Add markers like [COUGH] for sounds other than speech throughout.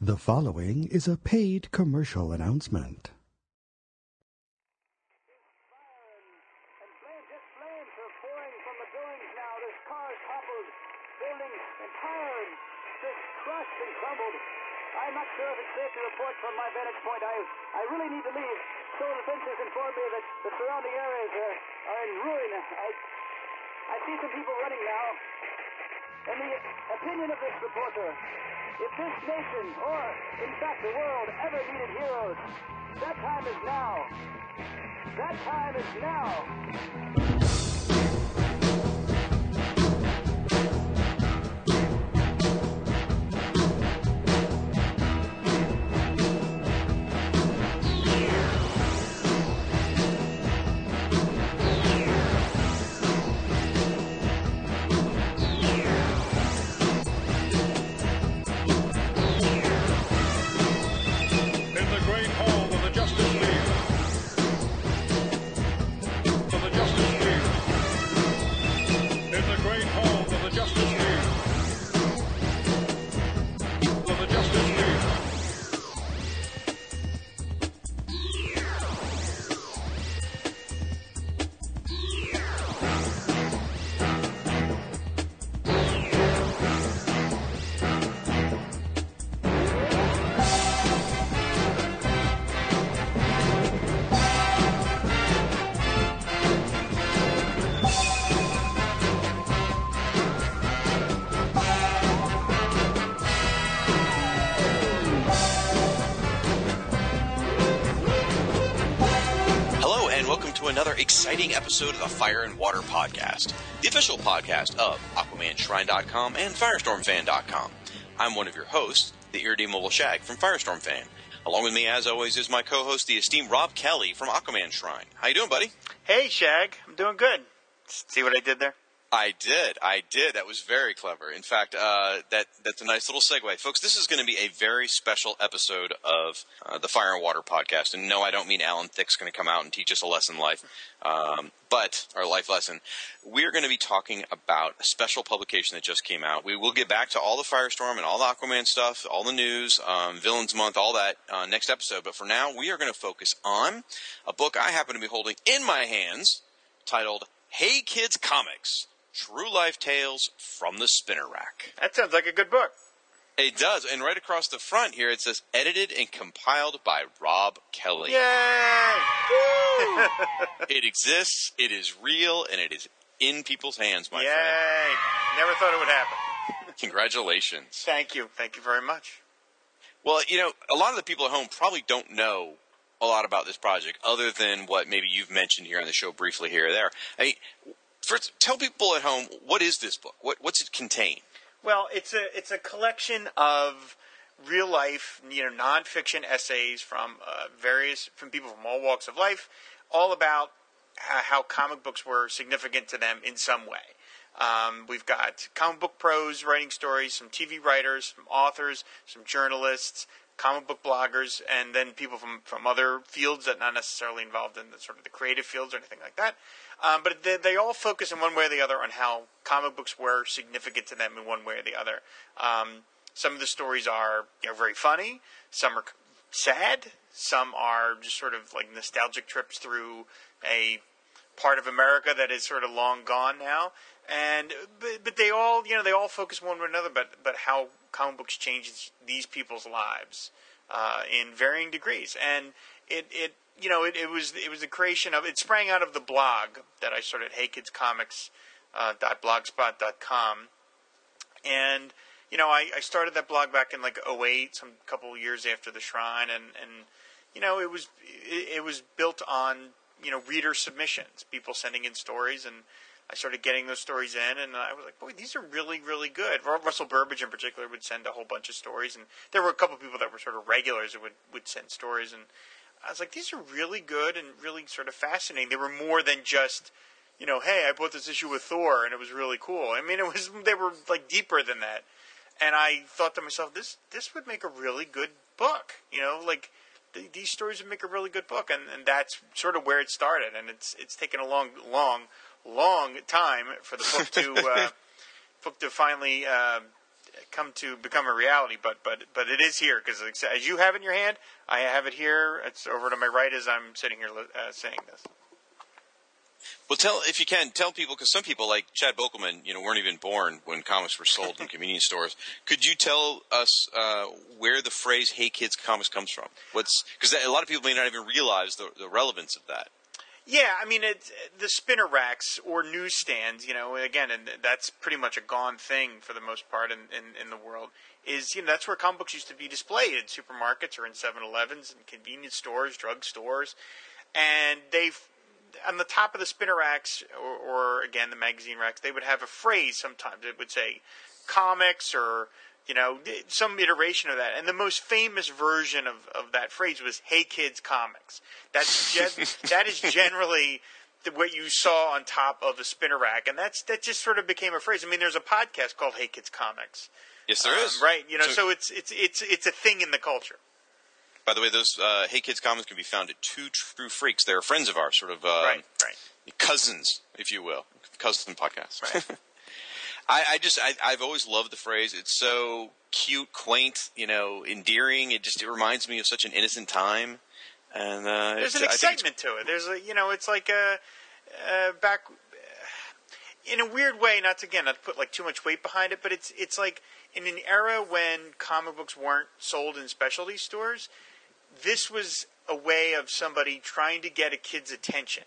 The following is a paid commercial announcement. Or in fact the world, ever needed heroes, that time is now. That time is now. Another exciting episode of the Fire and Water Podcast, the official podcast of AquamanShrine.com and FirestormFan.com. I'm one of your hosts, the irredeemable Shag from Firestorm Fan. Along with me, as always, is my co-host, the esteemed Rob Kelly from Aquaman Shrine. How you doing, buddy? Hey, Shag. I'm doing good. See what I did there? I did. I did. That was very clever. In fact, uh, that that's a nice little segue, folks. This is going to be a very special episode of uh, the Fire and Water podcast. And no, I don't mean Alan Thicke's going to come out and teach us a lesson in life, um, but our life lesson. We're going to be talking about a special publication that just came out. We will get back to all the Firestorm and all the Aquaman stuff, all the news, um, Villains Month, all that uh, next episode. But for now, we are going to focus on a book I happen to be holding in my hands titled Hey Kids Comics True Life Tales from the Spinner Rack. That sounds like a good book. It does, and right across the front here it says edited and compiled by Rob Kelly. Yay! Woo! [LAUGHS] It exists, it is real, and it is in people's hands, my Yay! friend. Yay! Never thought it would happen. Congratulations. Thank you. Thank you very much. Well, you know, a lot of the people at home probably don't know a lot about this project other than what maybe you've mentioned here on the show briefly here or there. I mean, first, tell people at home what is this book? What, what's it contain? Well, it's a it's a collection of real life, you know, nonfiction essays from uh, various from people from all walks of life, all about how comic books were significant to them in some way. Um, we've got comic book pros writing stories, some TV writers, some authors, some journalists, comic book bloggers, and then people from, from other fields that not necessarily involved in the sort of the creative fields or anything like that. Um, but they, they all focus in one way or the other on how comic books were significant to them in one way or the other. Um, some of the stories are you know, very funny. Some are sad. Some are just sort of like nostalgic trips through a part of America that is sort of long gone now. And but, but they all you know they all focus one way or another, but but how comic books change these people's lives uh, in varying degrees. And it it you know it, it was it was the creation of it sprang out of the blog that I started heykidscomics.blogspot.com, uh, and you know I, I started that blog back in like 08 some couple years after the shrine and and you know it was it, it was built on you know reader submissions people sending in stories and I started getting those stories in, and I was like, "Boy, these are really, really good." Russell Burbage, in particular, would send a whole bunch of stories, and there were a couple of people that were sort of regulars that would would send stories, and I was like, "These are really good and really sort of fascinating." They were more than just, you know, "Hey, I bought this issue with Thor, and it was really cool." I mean, it was they were like deeper than that, and I thought to myself, "This this would make a really good book," you know, like these stories would make a really good book, and, and that's sort of where it started. And it's it's taken a long, long, long time for the book to [LAUGHS] uh, book to finally uh, come to become a reality, but but but it is here because as you have in your hand, I have it here. It's over to my right as I'm sitting here uh, saying this. Well, tell if you can tell people because some people like Chad Bokelman, you know, weren't even born when comics were sold in [LAUGHS] convenience stores. Could you tell us uh, where the phrase "Hey Kids" comics comes from? What's because a lot of people may not even realize the, the relevance of that. Yeah, I mean, it, the spinner racks or newsstands, you know, again, and that's pretty much a gone thing for the most part in, in, in the world. Is you know that's where comic books used to be displayed in supermarkets or in 7-Elevens and convenience stores, drug stores, and they've on the top of the spinner racks, or, or again the magazine racks, they would have a phrase. Sometimes it would say comics or you know some iteration of that. And the most famous version of, of that phrase was "Hey Kids Comics." That's ge- [LAUGHS] that is generally what you saw on top of a spinner rack, and that's that just sort of became a phrase. I mean, there's a podcast called "Hey Kids Comics." Yes, there um, is. Right, you know, so, So- it's it's it's it's a thing in the culture. By the way, those uh, Hey Kids comics can be found at Two True Freaks. They're friends of ours, sort of uh, right, right. cousins, if you will, cousin podcast. Right. [LAUGHS] I, I just I, I've always loved the phrase. It's so cute, quaint, you know, endearing. It just it reminds me of such an innocent time. And uh, There's an I think it's- excitement to it. There's a you know, it's like a, uh back in a weird way. Not to, again, not to put like too much weight behind it, but it's it's like in an era when comic books weren't sold in specialty stores. This was a way of somebody trying to get a kid's attention.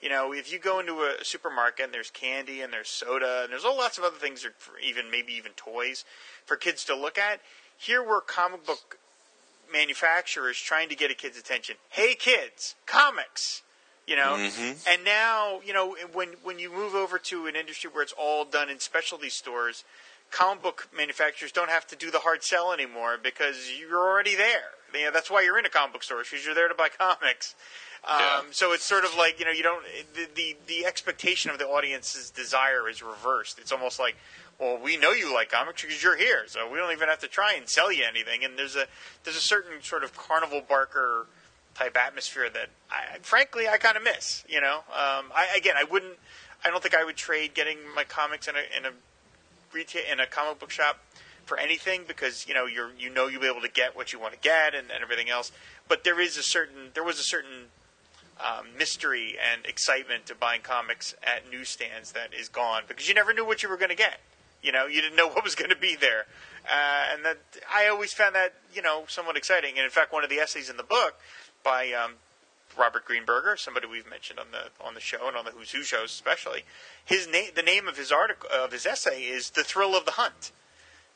You know, if you go into a supermarket and there's candy and there's soda and there's all lots of other things, or even maybe even toys for kids to look at. Here were comic book manufacturers trying to get a kid's attention. Hey, kids, comics. You know, mm-hmm. and now you know when when you move over to an industry where it's all done in specialty stores, comic book manufacturers don't have to do the hard sell anymore because you're already there. You know, that's why you're in a comic book store because you're there to buy comics. Um, Yeah. So it's sort of like you know you don't the, the the expectation of the audience's desire is reversed. It's almost like well we know you like comics because you're here, so we don't even have to try and sell you anything. And there's a there's a certain sort of carnival barker type atmosphere that I frankly I kind of miss. You know, um, I again I wouldn't I don't think I would trade getting my comics in a in a retail in a comic book shop for anything because you know you're you know you'll be able to get what you want to get and, and everything else. But there is a certain there was a certain um, mystery and excitement to buying comics at newsstands that is gone because you never knew what you were going to get. You know, you didn't know [LAUGHS] what was going to be there, uh, and that I always found that you know somewhat exciting. And in fact, one of the essays in the book by um, Robert Greenberger, somebody we've mentioned on the on the show and on the Who's Who shows especially, his name the name of his article of his essay is "The Thrill of the Hunt."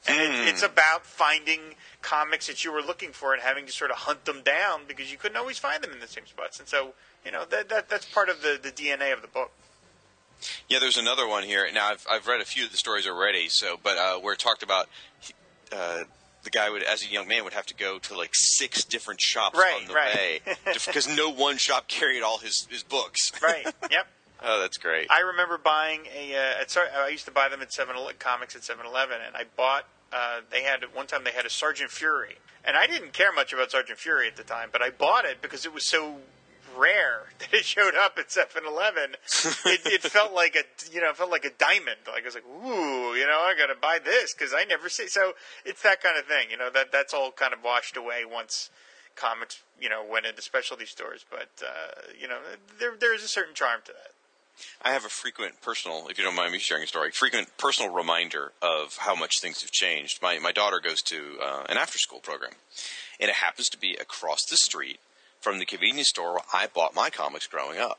And it, it's about finding comics that you were looking for and having to sort of hunt them down because you couldn't always find them in the same spots. And so, you know, that, that that's part of the, the DNA of the book. Yeah, there's another one here. Now I've I've read a few of the stories already. So, but uh, where it talked about uh, the guy would, as a young man, would have to go to like six different shops Right, on the right. way [LAUGHS] because no one shop carried all his his books. [LAUGHS] Right. yep. Oh, that's great. I remember buying a. Uh, at, Sar- I used to buy them at Seven Comics at Seven Eleven, and I bought. Uh, they had one time they had a Sergeant Fury, and I didn't care much about Sergeant Fury at the time, but I bought it because it was so rare [LAUGHS] that it showed up at Seven Eleven. It, it [LAUGHS] felt like a you know it felt like a diamond. Like I was like, ooh, you know, I got to buy this because I never see. So it's that kind of thing. You know that that's all kind of washed away once comics you know went into specialty stores. But uh, you know there there is a certain charm to that. I have a frequent personal, if you don't mind me sharing a story, frequent personal reminder of how much things have changed. My my daughter goes to uh, an after school program, and it happens to be across the street from the convenience store where I bought my comics growing up.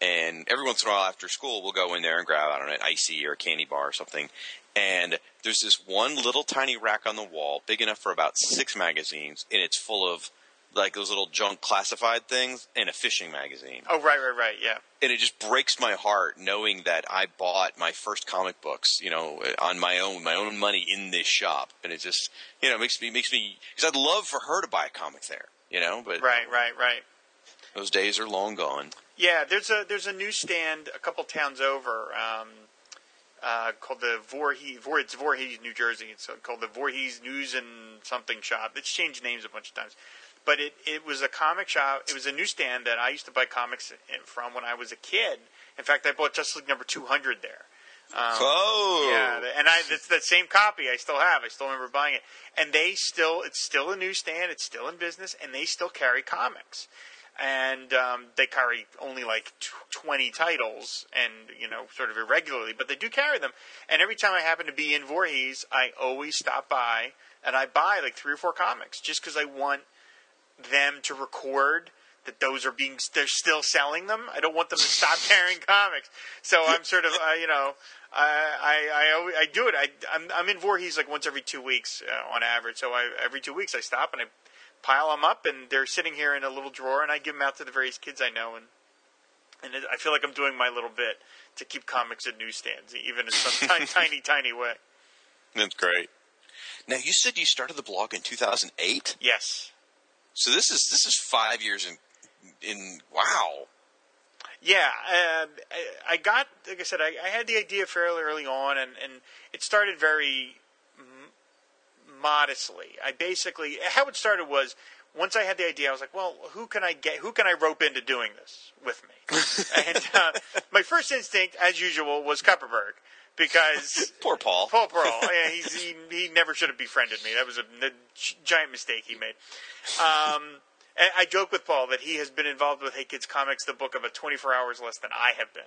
And every once in a while after school, we'll go in there and grab, I don't know, an icy or a candy bar or something. And there's this one little tiny rack on the wall, big enough for about six magazines, and it's full of like those little junk classified things and a fishing magazine Oh right right right yeah. and it just breaks my heart knowing that I bought my first comic books, you know, on my own, my own money in this shop, and it just, you know, makes me makes me because I'd love for her to buy a comic there, you know, but Right, right, right. those days are long gone. Yeah, there's a there's a newsstand a couple towns over um, uh, called the Voorhees. It's Voorhees, New Jersey. It's called the Voorhees News and something shop. It's changed names a bunch of times, but it it was a comic shop. It was a newsstand that I used to buy comics in- from when I was a kid. In fact, I bought Justice League number 200 there. Oh, Yeah, and I that's that same copy I still have. I still remember buying it, and they still it's still a newsstand. It's still in business, and they still carry comics, and um, they carry only like tw- twenty titles, and you know sort of irregularly, but they do carry them. And every time I happen to be in Voorhees, I always stop by and I buy like three or four comics just because I want them to record that those are being they're still selling them. I don't want them to stop [LAUGHS] carrying comics. So I'm sort of uh, you know I I I, I do it. I I'm, I'm in Voorhees like once every two weeks uh, on average. So I every two weeks I stop and I pile them up and they're sitting here in a little drawer and I give them out to the various kids I know and and it, I feel like I'm doing my little bit to keep comics at newsstands even in some tiny [LAUGHS] tiny tiny way. that's great. Now you said you started the blog in 2008, Yes. so this is this is five years in. In wow, Yeah, um, I, got like I said, I, I had the idea fairly early on, and, and it started very m- modestly. I basically how it started was once I had the idea, I was like, well, who can I get? Who can I rope into doing this with me? [LAUGHS] and uh, my first instinct, as usual, was Kupperberg because [LAUGHS] poor Paul. Paul Pearl. [LAUGHS] yeah, he's, he he never should have befriended me. That was a, a giant mistake he made. Um, I joke with Paul that he has been involved with Hey Kids Comics, the book, of about 24 hours less than I have been.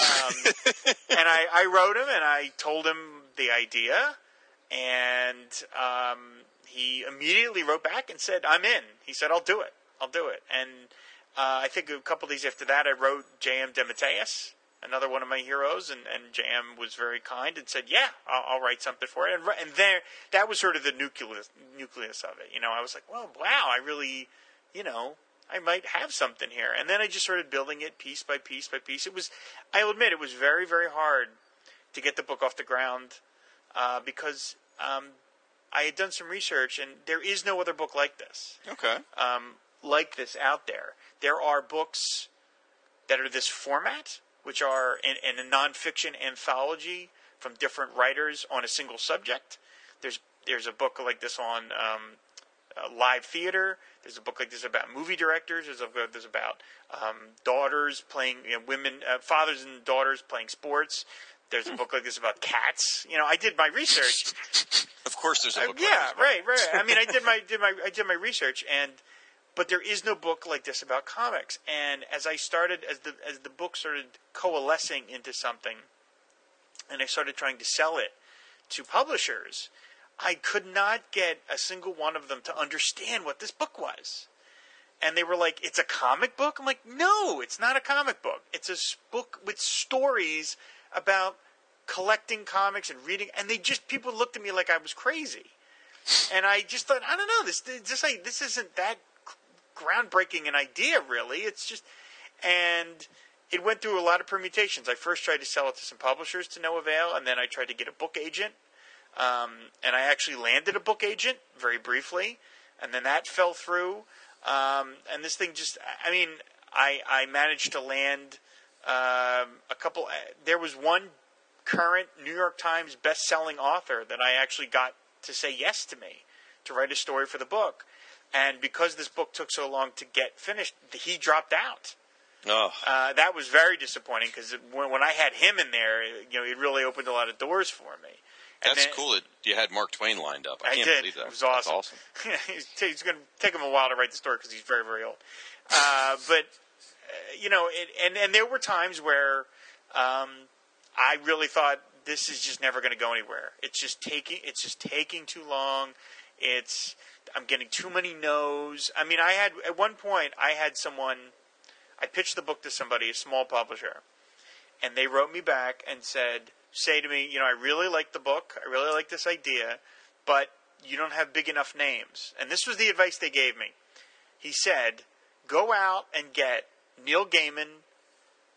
Um, [LAUGHS] and I, I wrote him and I told him the idea, and um, he immediately wrote back and said, "I'm in." He said, "I'll do it. I'll do it." And uh, I think a couple days after that, I wrote J.M. DeMatteis, another one of my heroes, and, and J.M. was very kind and said, "Yeah, I'll, I'll write something for it." And, and there, that was sort of the nucleus nucleus of it. You know, I was like, "Well, wow, I really." You know, I might have something here. And then I just started building it piece by piece by piece. It was, I'll admit, it was very, very hard to get the book off the ground uh, because um, I had done some research and there is no other book like this, Okay, um, like this out there. There are books that are this format, which are in, in a nonfiction anthology from different writers on a single subject. There's there's a book like this on um, uh, live theater. There's a book like this about movie directors. There's a book there's about um, daughters playing you know, women, uh, fathers and daughters playing sports. There's a book like this about cats. You know, I did my research. of course there's a Uh, book. yeah, like this, right, right. I mean, I did my [LAUGHS] did my I did my research, and but there is no book like this about comics. And as I started, as the as the book started coalescing into something, and I started trying to sell it to publishers, I could not get a single one of them to understand what this book was. And they were like, "It's a comic book." I'm like, "No, it's not a comic book. It's a book with stories about collecting comics and reading." And they just people looked at me like I was crazy. And I just thought, I don't know, this this like this isn't that groundbreaking an idea, really. It's just, and it went through a lot of permutations. I first tried to sell it to some publishers to no avail, and then I tried to get a book agent, um, and I actually landed a book agent very briefly, and then that fell through. Um, and this thing just, I mean, I I managed to land um, a couple. There was one current New York Times best-selling author that I actually got to say yes to me to write a story for the book. And because this book took so long to get finished, he dropped out. Oh, Uh, that was very disappointing because when, when I had him in there, you know, it really opened a lot of doors for me. And that's then- cool that you had Mark Twain lined up. I, I can't did. believe that. It was That's awesome. it's going to take him a while to write the story because he's very, very old. Uh, [LAUGHS] but uh, you know, it, and and there were times where um, I really thought this is just never going to go anywhere. It's just taking. It's just taking too long. It's I'm getting too many no's. I mean, I had at one point I had someone. I pitched the book to somebody, a small publisher, and they wrote me back and said, "Say to me, you know, I really like the book. I really like this idea, but you don't have big enough names." And this was the advice they gave me. He said, "Go out and get Neil Gaiman,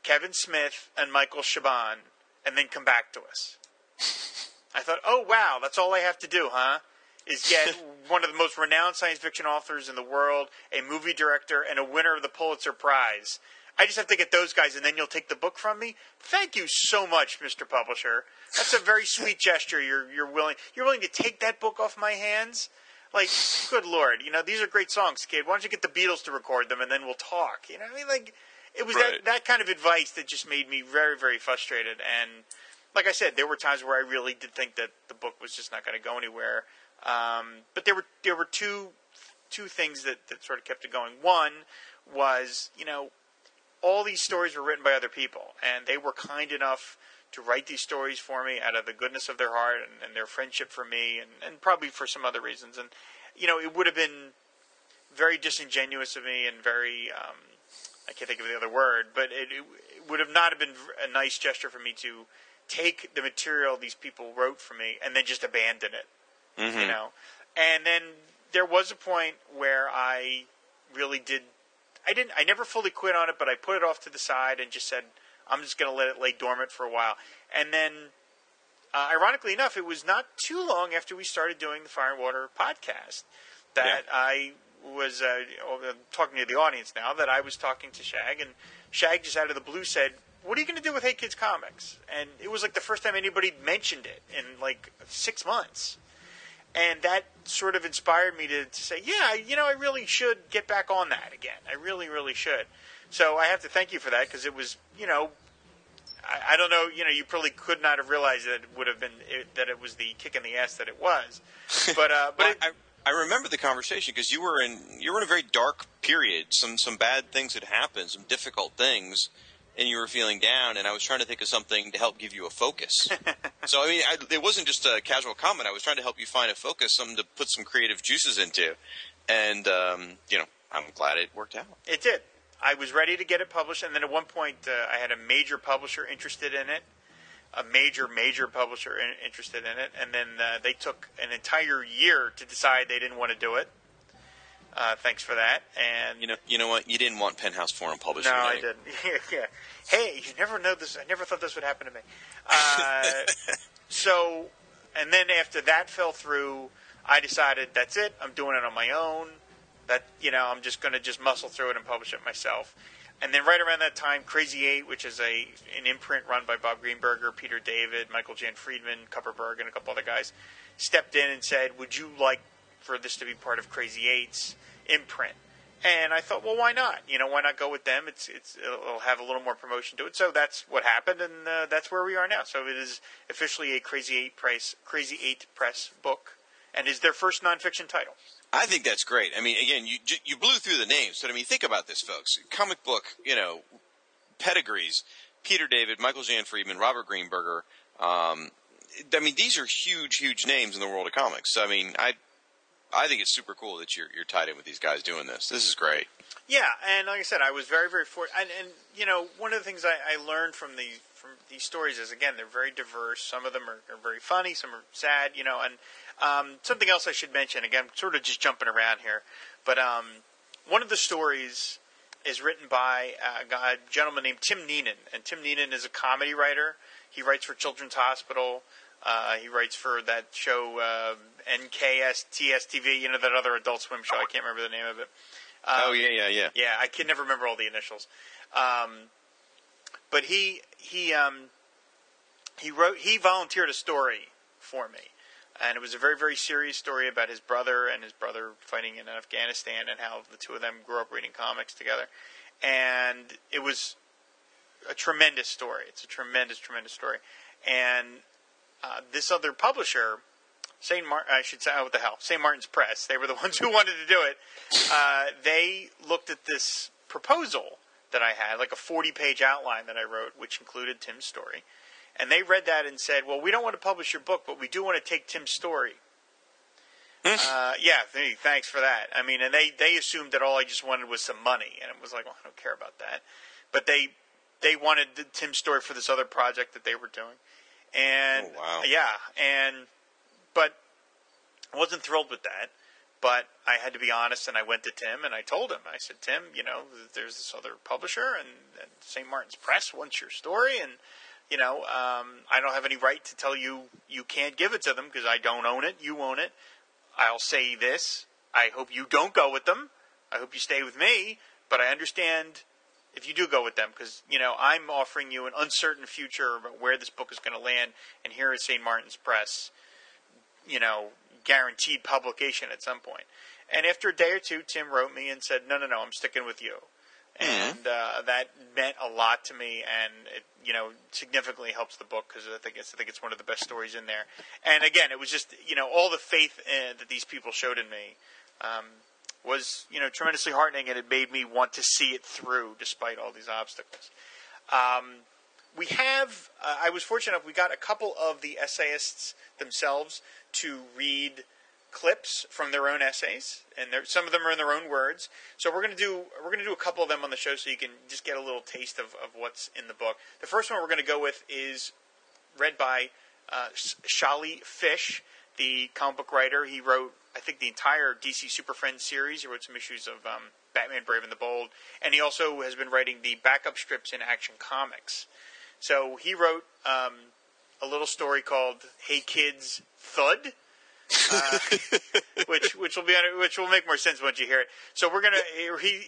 Kevin Smith, and Michael Chabon, and then come back to us." [LAUGHS] I thought, "Oh wow, that's all I have to do, huh?" Is get [LAUGHS] one of the most renowned science fiction authors in the world, a movie director, and a winner of the Pulitzer Prize. I just have to get those guys, and then you'll take the book from me. Thank you so much, Mr. Publisher. That's a very sweet gesture. You're you're willing you're willing to take that book off my hands. Like, good lord, you know these are great songs, kid. Why don't you get the Beatles to record them, and then we'll talk? You know, what I mean, like, it was Right. that that kind of advice that just made me very very frustrated, and like I said, there were times where I really did think that the book was just not going to go anywhere. Um, but there were there were two two things that, that sort of kept it going. One was, you know, all these stories were written by other people, and they were kind enough to write these stories for me out of the goodness of their heart and, and their friendship for me, and, and probably for some other reasons. And you know, it would have been very disingenuous of me and very um, I can't think of the other word, but it, it, would have not have been a nice gesture for me to take the material these people wrote for me and then just abandon it. Mm-hmm. You know, and then there was a point where I really did. I didn't. I never fully quit on it, but I put it off to the side and just said, "I'm just going to let it lay dormant for a while." And then, uh, ironically enough, it was not too long after we started doing the Fire and Water podcast that Yeah. I was uh, talking to the audience now. That I was talking to Shag, and Shag just out of the blue said, "What are you going to do with Hey Kids Comics?" And it was like the first time anybody mentioned it in like six months and that sort of inspired me to, to say, yeah, you know, I really should get back on that again. I really, really should. So I have to thank you for that because it was, you know, I, I don't know, you know, you probably could not have realized that it would have been it, that it was the kick in the ass that it was, [LAUGHS] but uh, but Well, it, I, I remember the conversation because you were in you were in a very dark period. Some some bad things had happened, some difficult things, and you were feeling down. And I was trying to think of something to help give you a focus. [LAUGHS] so I mean, I, it wasn't just a casual comment. I was trying to help you find a focus, something to put some creative juices into. And um, you know, I'm glad it worked out. It did. I was ready to get it published, and then at one point, uh, I had a major publisher interested in it, a major, major publisher in, interested in it, and then uh, they took an entire year to decide they didn't want to do it. Uh, thanks for that. And You know, you know what? You didn't want Penthouse Forum Publishing. no, I didn't. [LAUGHS] yeah. Hey, you never know this. I never thought this would happen to me. Uh, [LAUGHS] so, and then after that fell through, I decided that's it. I'm doing it on my own. That you know, I'm just going to just muscle through it and publish it myself. And then right around that time, Crazy Eight, which is a an imprint run by Bob Greenberger, Peter David, Michael Jan Friedman, Kupperberg, and a couple other guys, stepped in and said, "Would you like for this to be part of Crazy Eight's imprint?" And I thought, well, why not? You know, why not go with them? It's it's it'll have a little more promotion to it. So that's what happened, and uh, that's where we are now. So it is officially a Crazy Eight press, Crazy Eight press book, and is their first nonfiction title. I think that's great. I mean, again, you you blew through the names, but I mean, think about this, folks. Comic book, you know, pedigrees: Peter David, Michael Jan Friedman, Robert Greenberger. Um, I mean, these are huge, huge names in the world of comics. So, I mean, I I think it's super cool that you're you're tied in with these guys doing this. This is great. Yeah, and like I said, I was very, very fortunate. And, and you know, one of the things I, I learned from the from these stories is again they're very diverse. Some of them are, are very funny, some are sad. You know, and um, something else I should mention. Again, sort of just jumping around here, but um, one of the stories is written by a, guy, a gentleman named Tim Neenan, and Tim Neenan is a comedy writer. He writes for Children's Hospital. Uh, he writes for that show uh, NKS TSTV. You know that other Adult Swim show. I can't remember the name of it. Um, oh yeah, yeah, yeah. yeah, I can never remember all the initials. Um, but he he um, he wrote he volunteered a story for me, and it was a very very serious story about his brother and his brother fighting in Afghanistan and how the two of them grew up reading comics together, and it was a tremendous story. It's a tremendous tremendous story, and uh, this other publisher. St. Martin, I should say, oh, what the hell? St. Martin's Press. They were the [LAUGHS] ones who wanted to do it. Uh, they looked at this proposal that I had, like a 40 page outline that I wrote, which included Tim's story. And they read that and said, Well, we don't want to publish your book, but we do want to take Tim's story. uh, yeah, thanks for that. I mean, and they, they assumed that all I just wanted was some money. And it was like, Well, I don't care about that. But they, they wanted the Tim's story for this other project that they were doing. And Oh, wow. yeah, and but I wasn't thrilled with that. But I had to be honest, and I went to Tim and I told him, I said, Tim, you know, there's this other publisher, and, and St. Martin's Press wants your story, and you know, um, I don't have any right to tell you you can't give it to them because I don't own it. You own it. I'll say this: I hope you don't go with them. I hope you stay with me. But I understand if you do go with them because you know I'm offering you an uncertain future about where this book is going to land, and here is St. Martin's Press you know, guaranteed publication at some point. And after a day or two, Tim wrote me and said, "No, no, no, I'm sticking with you." And uh, that meant a lot to me, and it, you know, significantly helps the book because I think it's I think it's one of the best stories in there. And again, it was just you know all the faith uh, that these people showed in me um, was you know tremendously heartening, and it made me want to see it through despite all these obstacles. Um, we have uh, I was fortunate enough we got a couple of the essayists themselves to read clips from their own essays, and some of them are in their own words. So we're going to do we're going to do a couple of them on the show, so you can just get a little taste of, of what's in the book. The first one we're going to go with is read by uh, Sholly Fisch, the comic book writer. He wrote I think the entire DC Super Friends series. He wrote some issues of um, Batman Brave and the Bold, and he also has been writing the backup strips in Action Comics. So he wrote um, a little story called "Hey Kids, Thud." Uh, [LAUGHS] which which will be which will make more sense once you hear it. So we're gonna he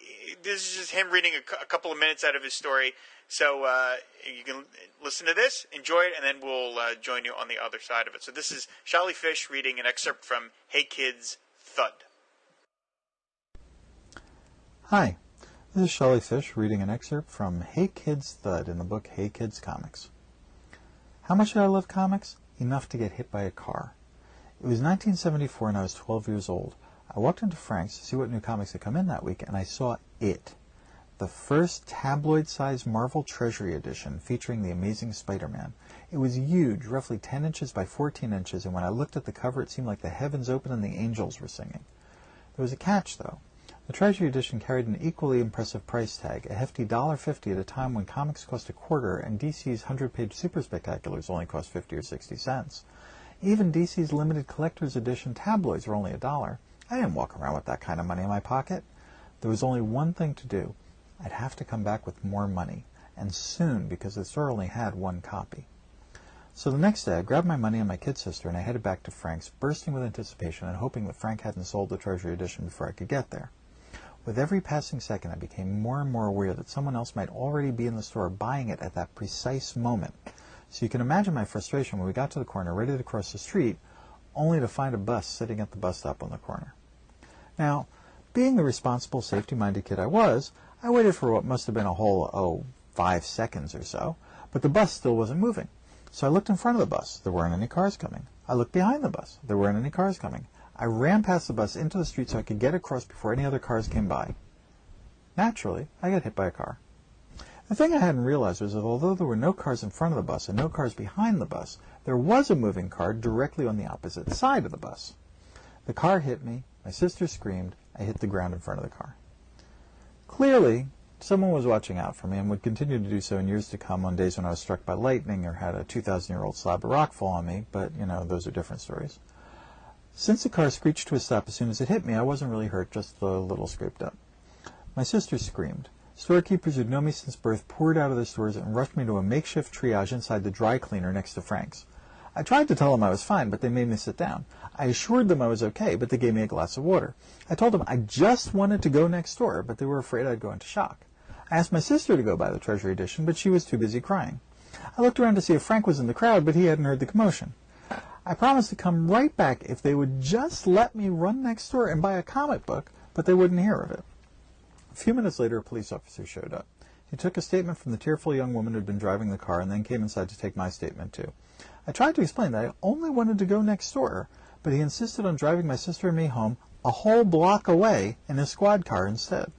this is just him reading a, a couple of minutes out of his story. So uh, you can listen to this, enjoy it, and then we'll uh, join you on the other side of it. So this is Sholly Fisch reading an excerpt from Hey Kids Thud. Hi, this is Sholly Fisch reading an excerpt from Hey Kids Thud in the book Hey Kids Comics. How much did I love comics? Enough to get hit by a car. It was 1974 and I was 12 years old. I walked into Frank's to see what new comics had come in that week, and I saw It, the first tabloid-sized Marvel Treasury edition featuring the Amazing Spider-Man. It was huge, roughly 10 inches by 14 inches, and when I looked at the cover, it seemed like the heavens opened and the angels were singing. There was a catch, though. The Treasury edition carried an equally impressive price tag, a hefty $1.50 at a time when comics cost a quarter and DC's 100-page super spectaculars only cost 50 or 60 cents. Even DC's limited collector's edition tabloids were only a dollar. I didn't walk around with that kind of money in my pocket. There was only one thing to do. I'd have to come back with more money, and soon because the store only had one copy. So the next day, I grabbed my money and my kid sister, and I headed back to Frank's, bursting with anticipation and hoping that Frank hadn't sold the Treasury edition before I could get there. With every passing second, I became more and more aware that someone else might already be in the store buying it at that precise moment. So you can imagine my frustration when we got to the corner, ready to cross the street, only to find a bus sitting at the bus stop on the corner. Now, being the responsible, safety-minded kid I was, I waited for what must have been a whole, oh, five seconds or so, but the bus still wasn't moving. So I looked in front of the bus. There weren't any cars coming. I looked behind the bus. There weren't any cars coming. I ran past the bus into the street so I could get across before any other cars came by. Naturally, I got hit by a car. The thing I hadn't realized was that although there were no cars in front of the bus and no cars behind the bus, there was a moving car directly on the opposite side of the bus. The car hit me, my sister screamed, I hit the ground in front of the car. Clearly, someone was watching out for me and would continue to do so in years to come on days when I was struck by lightning or had a 2,000-year-old slab of rock fall on me, but, you know, those are different stories. Since the car screeched to a stop as soon as it hit me, I wasn't really hurt, just a little scraped up. My sister screamed. Storekeepers who'd known me since birth poured out of their stores and rushed me to a makeshift triage inside the dry cleaner next to Frank's. I tried to tell them I was fine, but they made me sit down. I assured them I was okay, but they gave me a glass of water. I told them I just wanted to go next door, but they were afraid I'd go into shock. I asked my sister to go buy the Treasury edition, but she was too busy crying. I looked around to see if Frank was in the crowd, but he hadn't heard the commotion. I promised to come right back if they would just let me run next door and buy a comic book, but they wouldn't hear of it. A few minutes later, a police officer showed up. He took a statement from the tearful young woman who had been driving the car and then came inside to take my statement, too. I tried to explain that I only wanted to go next door, but he insisted on driving my sister and me home a whole block away in his squad car instead.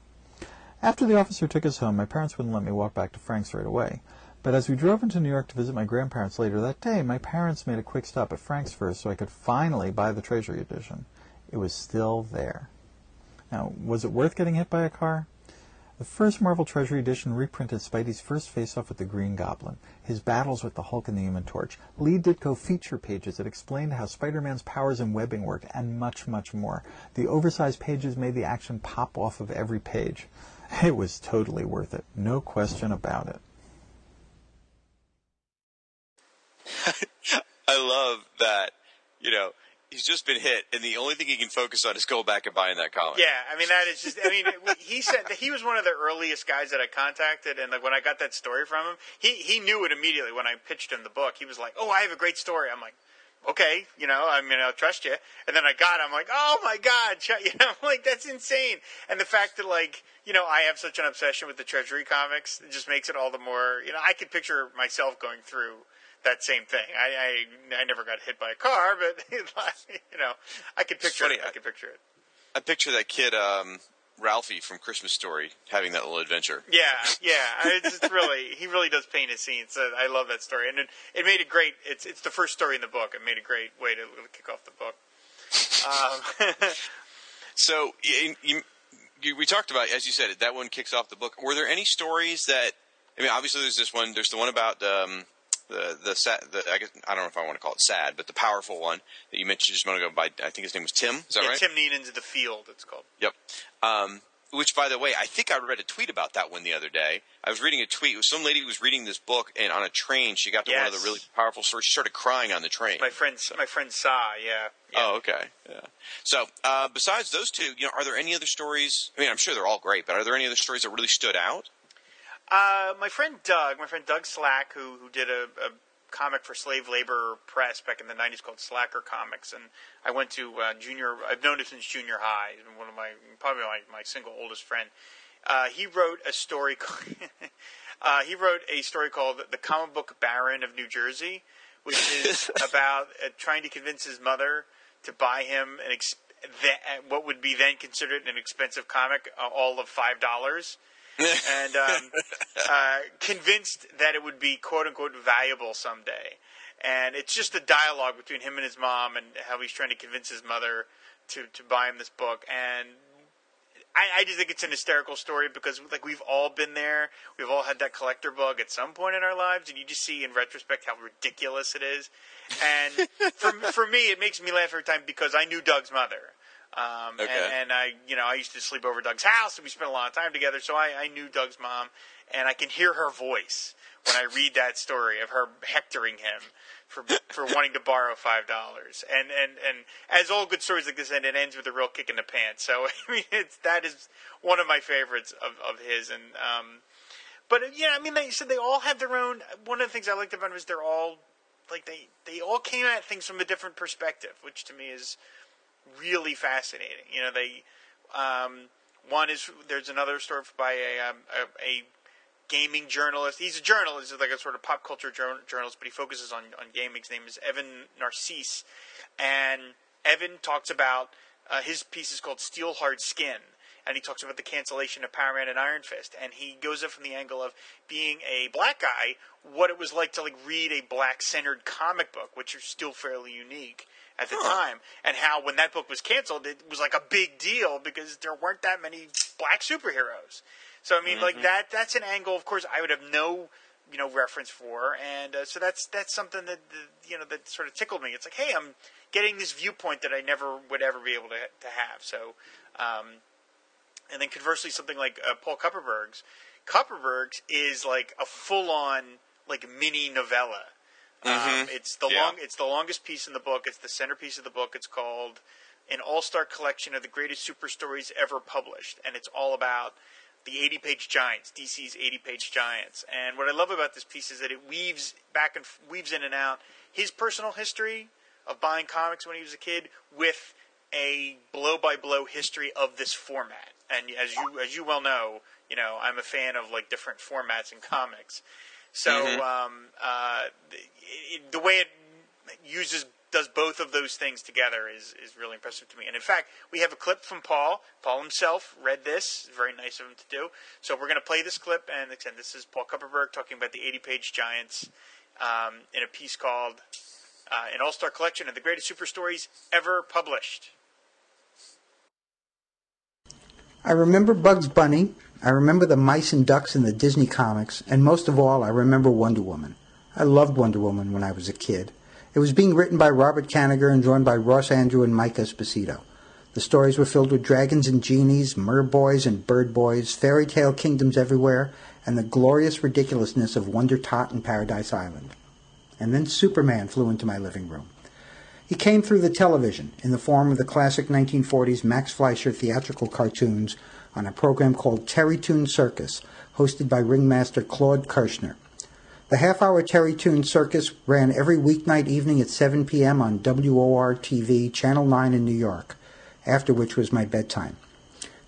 After the officer took us home, my parents wouldn't let me walk back to Frank's right away. But as we drove into New York to visit my grandparents later that day, my parents made a quick stop at Frank's first so I could finally buy the Treasury edition. It was still there. Now, was it worth getting hit by a car? The first Marvel Treasury edition reprinted Spidey's first face-off with the Green Goblin, his battles with the Hulk and the Human Torch, Lee Ditko feature pages that explained how Spider-Man's powers and webbing worked, and much, much more. The oversized pages made the action pop off of every page. [LAUGHS] It was totally worth it. No question about it. [LAUGHS] I love that, you know, he's just been hit, and the only thing he can focus on is going back and buying that comic. Yeah, I mean that is just. I mean, he said that he was one of the earliest guys that I contacted, and like when I got that story from him, he he knew it immediately when I pitched him the book. He was like, "Oh, I have a great story." I'm like, okay, you know, I mean, I'll trust you. And then I got, I'm like, oh my god, [LAUGHS] you know, like that's insane. And the fact that like, you know, I have such an obsession with the Treasury comics, it just makes it all the more, you know, I could picture myself going through that same thing. I I, I never got hit by a car, but [LAUGHS] you know, I could picture it. I could picture it. I picture that kid, um, Ralphie from Christmas Story, having that little adventure. Yeah, [LAUGHS] yeah. It's just really, he really does paint a scene. So I love that story, and it, it made a great. It's it's the first story in the book. It made a great way to kick off the book. Um, [LAUGHS] So you, you, you, we talked about, as you said, that one kicks off the book. Were there any stories that? I mean, obviously, there's this one. There's the one about um, the the sad. The, I guess I don't know if I want to call it sad, but the powerful one that you mentioned just a moment ago. By I think his name was Tim. Is that yeah, right? Tim Neenan's The Field. It's called. Yep. Um, which, by the way, I think I read a tweet about that one the other day. I was reading a tweet. Some lady was reading this book, and on a train, she got to one of the really powerful stories. She started crying on the train. My friend, my friend Sa. Yeah. yeah. Oh, okay. Yeah. So, uh, besides those two, you know, are there any other stories? I mean, I'm sure they're all great, but are there any other stories that really stood out? Uh, my friend Doug, my friend Doug Slack, who who did a, a comic for Slave Labor Press back in the '90s called Slacker Comics, and I went to uh, junior. I've known him since junior high. He's been one of my probably my, my single oldest friend. Uh, he wrote a story. called- [LAUGHS] uh, he wrote a story called "The Comic Book Baron of New Jersey," which is [LAUGHS] about uh, trying to convince his mother to buy him an ex- th- what would be then considered an expensive comic, uh, all of five dollars and um, [LAUGHS] uh, convinced that it would be quote unquote valuable someday. And it's just a dialogue between him and his mom, and how he's trying to convince his mother to to buy him this book. And I, I just think it's an hysterical story because like we've all been there. We've all had that collector bug at some point in our lives, and you just see in retrospect how ridiculous it is. And for for me, it makes me laugh every time because I knew Doug's mother. Um, Okay. and, and I, you know, I used to sleep over Doug's house, and we spent a lot of time together. So I, I knew Doug's mom, and I can hear her voice when I read that story of her hectoring him for for wanting to borrow five dollars. And and and as all good stories like this end, it ends with a real kick in the pants. So [LAUGHS] I mean, it's that is one of my favorites of of his. And um, but yeah, I mean, they said they all have their own. One of the things I liked about them is they're all like they they all came at things from a different perspective, which to me is really fascinating. You know, they um, one is there's another story by a, um, a a gaming journalist. He's a journalist, he's like a sort of pop culture jour- journalist, but he focuses on on gaming. His name is Evan Narcisse, and Evan talks about uh, his piece is called Steel Hard Skin. And he talks about the cancellation of Power Man and Iron Fist, and he goes up from the angle of being a black guy, what it was like to like read a black-centered comic book, which are still fairly unique at the time, and how when that book was canceled, it was like a big deal because there weren't that many black superheroes. So I mean, like that that's an angle. Of course, I would have no you know reference for, and uh, so that's that's something that that, you know that sort of tickled me. It's like, hey, I'm getting this viewpoint that I never would ever be able to to have. So, um, and then conversely, something like uh, Paul Kupperberg's. Kupperberg's is like a full on like mini novella. Um, it's the Yeah. long. It's the longest piece in the book. It's the centerpiece of the book. It's called an all-star collection of the greatest super stories ever published, and it's all about the 80-page giants, DC's 80-page giants. And what I love about this piece is that it weaves back and weaves in and out his personal history of buying comics when he was a kid with a blow-by-blow history of this format. And as you as you well know, you know I'm a fan of like different formats in comics. So um, uh, the, the way it uses does both of those things together is is really impressive to me. And in fact, we have a clip from Paul. Paul himself read this. Very nice of him to do. So we're going to play this clip, and again, this is Paul Kupperberg talking about the 80-page giants um, in a piece called uh, "An All-Star Collection of the Greatest Super Stories Ever Published." I remember Bugs Bunny. I remember the mice and ducks in the Disney comics, and most of all, I remember Wonder Woman. I loved Wonder Woman when I was a kid. It was being written by Robert Kanigher and drawn by Ross Andru and Mike Esposito. The stories were filled with dragons and genies, merboys and bird boys, fairy tale kingdoms everywhere, and the glorious ridiculousness of Wonder Tot and Paradise Island. And then Superman flew into my living room. He came through the television in the form of the classic 1940s Max Fleischer theatrical cartoons on a program called Terrytoon Circus, hosted by ringmaster Claude Kirchner. The half hour Terrytoon Circus ran every weeknight evening at 7 p.m. on WOR TV, Channel 9 in New York, after which was my bedtime.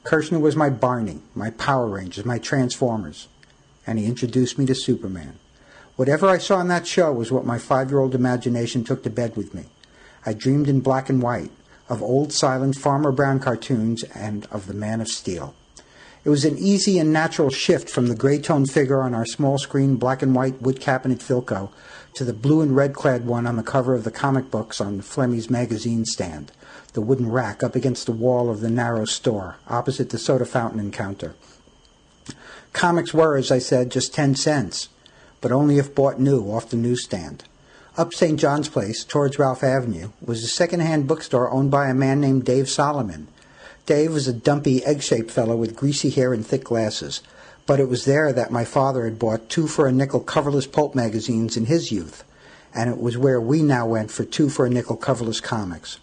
Kirchner was my Barney, my Power Rangers, my Transformers, and he introduced me to Superman. Whatever I saw on that show was what my five year old imagination took to bed with me. I dreamed in black and white, of old silent Farmer Brown cartoons, and of the Man of Steel. It was an easy and natural shift from the gray toned figure on our small screen black and white wood cabinet Philco to the blue and red clad one on the cover of the comic books on Flemmy's magazine stand, the wooden rack up against the wall of the narrow store, opposite the soda fountain and counter. Comics were, as I said, just ten cents, but only if bought new off the newsstand. Up St. John's Place, towards Ralph Avenue, was a second-hand bookstore owned by a man named Dave Solomon. Dave was a dumpy, egg-shaped fellow with greasy hair and thick glasses, but it was there that my father had bought two for a nickel coverless pulp magazines in his youth, and it was where we now went for two for a nickel coverless comics.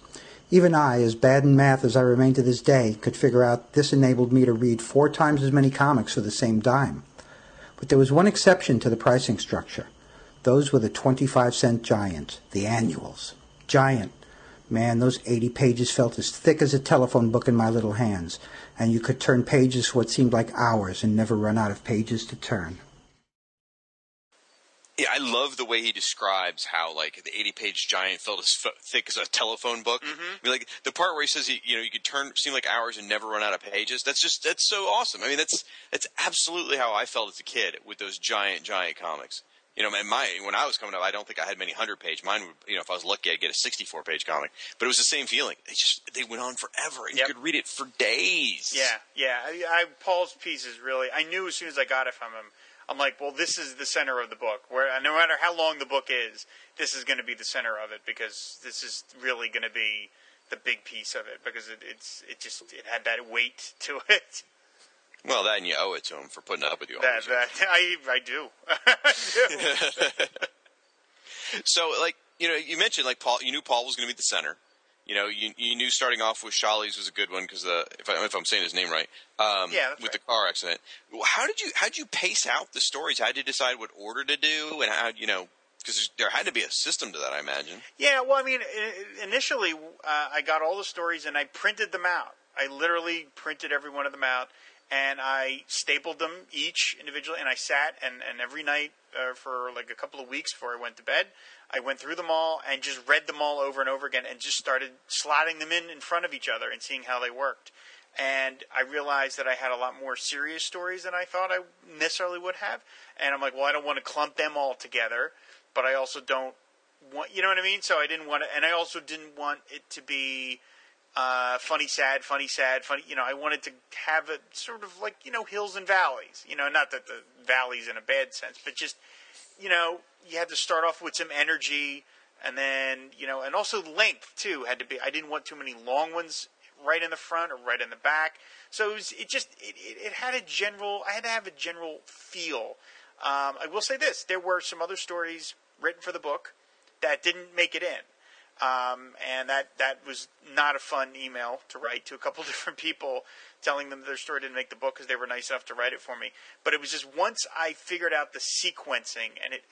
Even I, as bad in math as I remain to this day, could figure out this enabled me to read four times as many comics for the same dime. But there was one exception to the pricing structure. Those were the 25 cent giants, the annuals. Giant. Man, those 80 pages felt as thick as a telephone book in my little hands, and you could turn pages for what seemed like hours and never run out of pages to turn. Yeah, I love the way he describes how like the 80-page giant felt as f- thick as a telephone book. Mm-hmm. I mean, like the part where he says he, you know, you could turn seem like hours and never run out of pages. That's just that's so awesome. I mean, that's that's absolutely how I felt as a kid with those giant, giant comics. You know, man, my when I was coming up, I don't think I had many hundred page. Mine, would, you know, if I was lucky, I'd get a sixty-four page comic. But it was the same feeling. They just they went on forever, and Yep. you could read it for days. Yeah, yeah. I, I Paul's piece is really. I knew as soon as I got it from him. I'm like, well, this is the center of the book. Where no matter how long the book is, this is going to be the center of it because this is really going to be the big piece of it because it, it's it just it had that weight to [LAUGHS] it. Well, that and you owe it to him for putting up with you. all That, that I I do. I [LAUGHS] do. So, like, you know, you mentioned like Paul. You knew Paul was going to be the center. You know, you, you knew starting off with Sholly's was a good one because uh, if, I, if I'm saying his name right, um, Yeah, with right. the car accident. How did you how did you pace out the stories? How did you decide what order to do, and how you know? Because there had to be a system to that, I imagine. Yeah, well, I mean, initially uh, I got all the stories and I printed them out. I literally printed every one of them out and I stapled them each individually. And I sat and, and every night uh, for like a couple of weeks before I went to bed, I went through them all and just read them all over and over again and just started slotting them in in front of each other and seeing how they worked. And I realized that I had a lot more serious stories than I thought I necessarily would have. And I'm like, well, I don't want to clump them all together, but I also don't want, you know what I mean? So I didn't want to, and I also didn't want it to be uh, funny, sad, funny, sad, funny. You know, I wanted to have it sort of like you know hills and valleys. You know, not that the valleys in a bad sense, but just you know, you had to start off with some energy, and then you know, and also length too had to be. I didn't want too many long ones right in the front or right in the back. So it was, it just it, it, it had a general. I had to have a general feel. Um, I will say this: there were some other stories written for the book that didn't make it in. Um, and that, that was not a fun email to write to a couple [LAUGHS] different people telling them their story didn't make the book because they were nice enough to write it for me. But it was just once I figured out the sequencing and it,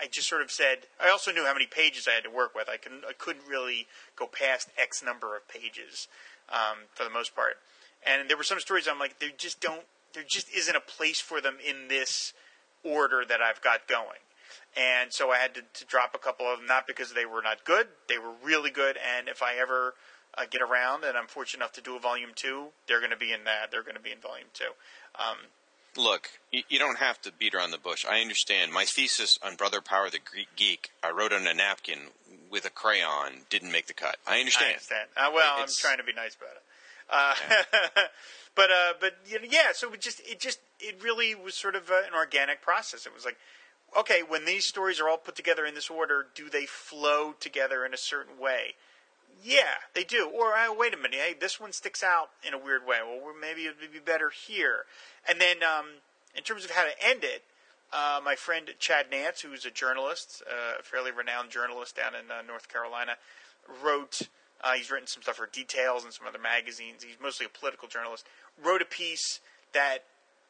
I just sort of said, I also knew how many pages I had to work with. I couldn't, I couldn't really go past X number of pages, um, for the most part. And there were some stories I'm like, they just don't, there just isn't a place for them in this order that I've got going and so I had to, to drop a couple of them, not because they were not good, they were really good. And if I ever uh, get around, and I'm fortunate enough to do a volume two, they're going to be in that. They're going to be in volume two. Um, Look, you, you don't have to beat around the bush. I understand. My thesis on Brother Power the Greek Geek, I wrote on a napkin with a crayon, didn't make the cut. I I understand. understand. Uh, well, I'm trying to be nice about it. Uh, [LAUGHS] but uh, but you know, yeah. So it just it just it really was sort of uh, an organic process. It was like, okay, when these stories are all put together in this order, do they flow together in a certain way? Yeah, they do. Or oh, wait a minute, hey, this one sticks out in a weird way. Well, maybe it would be better here. And then um, in terms of how to end it, uh, my friend Chad Nance, who's a journalist, uh, a fairly renowned journalist down in uh, North Carolina, wrote. Uh, he's written some stuff for Details and some other magazines. He's mostly a political journalist. Wrote a piece that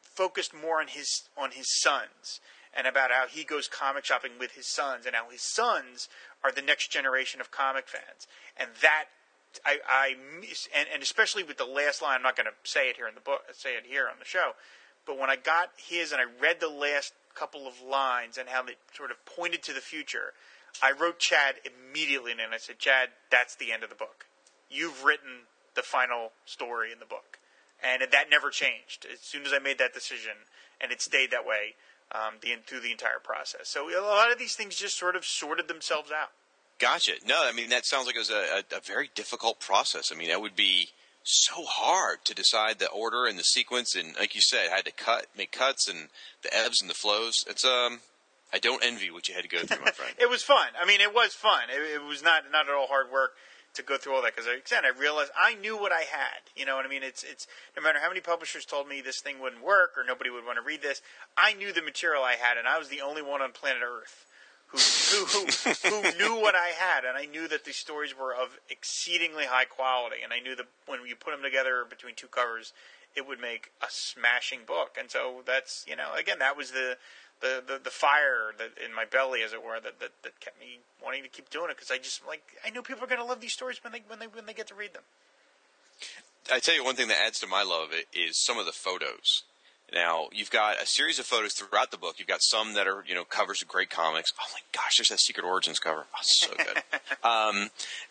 focused more on his on his sons and about how he goes comic shopping with his sons, and how his sons are the next generation of comic fans, and that I, I miss, and, and especially with the last line. I'm not going to say it here in the book, say it here on the show, but when I got his and I read the last couple of lines and how they sort of pointed to the future, I wrote Chad immediately, and I said, Chad, that's the end of the book. You've written the final story in the book, and that never changed. As soon as I made that decision, and it stayed that way um, the, through the entire process. So a lot of these things just sort of sorted themselves out. Gotcha. No, I mean that sounds like it was a, a, a very difficult process. I mean that would be so hard to decide the order and the sequence, and like you said, I had to cut, make cuts, and the ebbs and the flows. It's um, I don't envy what you had to go through, my [LAUGHS] friend. it was fun. I mean, it was fun. It, it was not not at all hard work to go through all that because again, I realized I knew what I had. You know what I mean? It's it's no matter how many publishers told me this thing wouldn't work or nobody would want to read this, I knew the material I had, and I was the only one on planet Earth who who, who, who knew what I had, and I knew that the stories were of exceedingly high quality, and I knew that when you put them together between two covers, it would make a smashing book. And so that's you know again that was the the, the, the fire that in my belly, as it were, that, that, that kept me wanting to keep doing it because I just like I knew people are going to love these stories when they when they when they get to read them. I tell you one thing that adds to my love of it is some of the photos. Now you've got a series of photos throughout the book. You've got some that are you know covers of great comics. Oh my gosh, there's that Secret Origins cover. Oh, so good. [LAUGHS] um,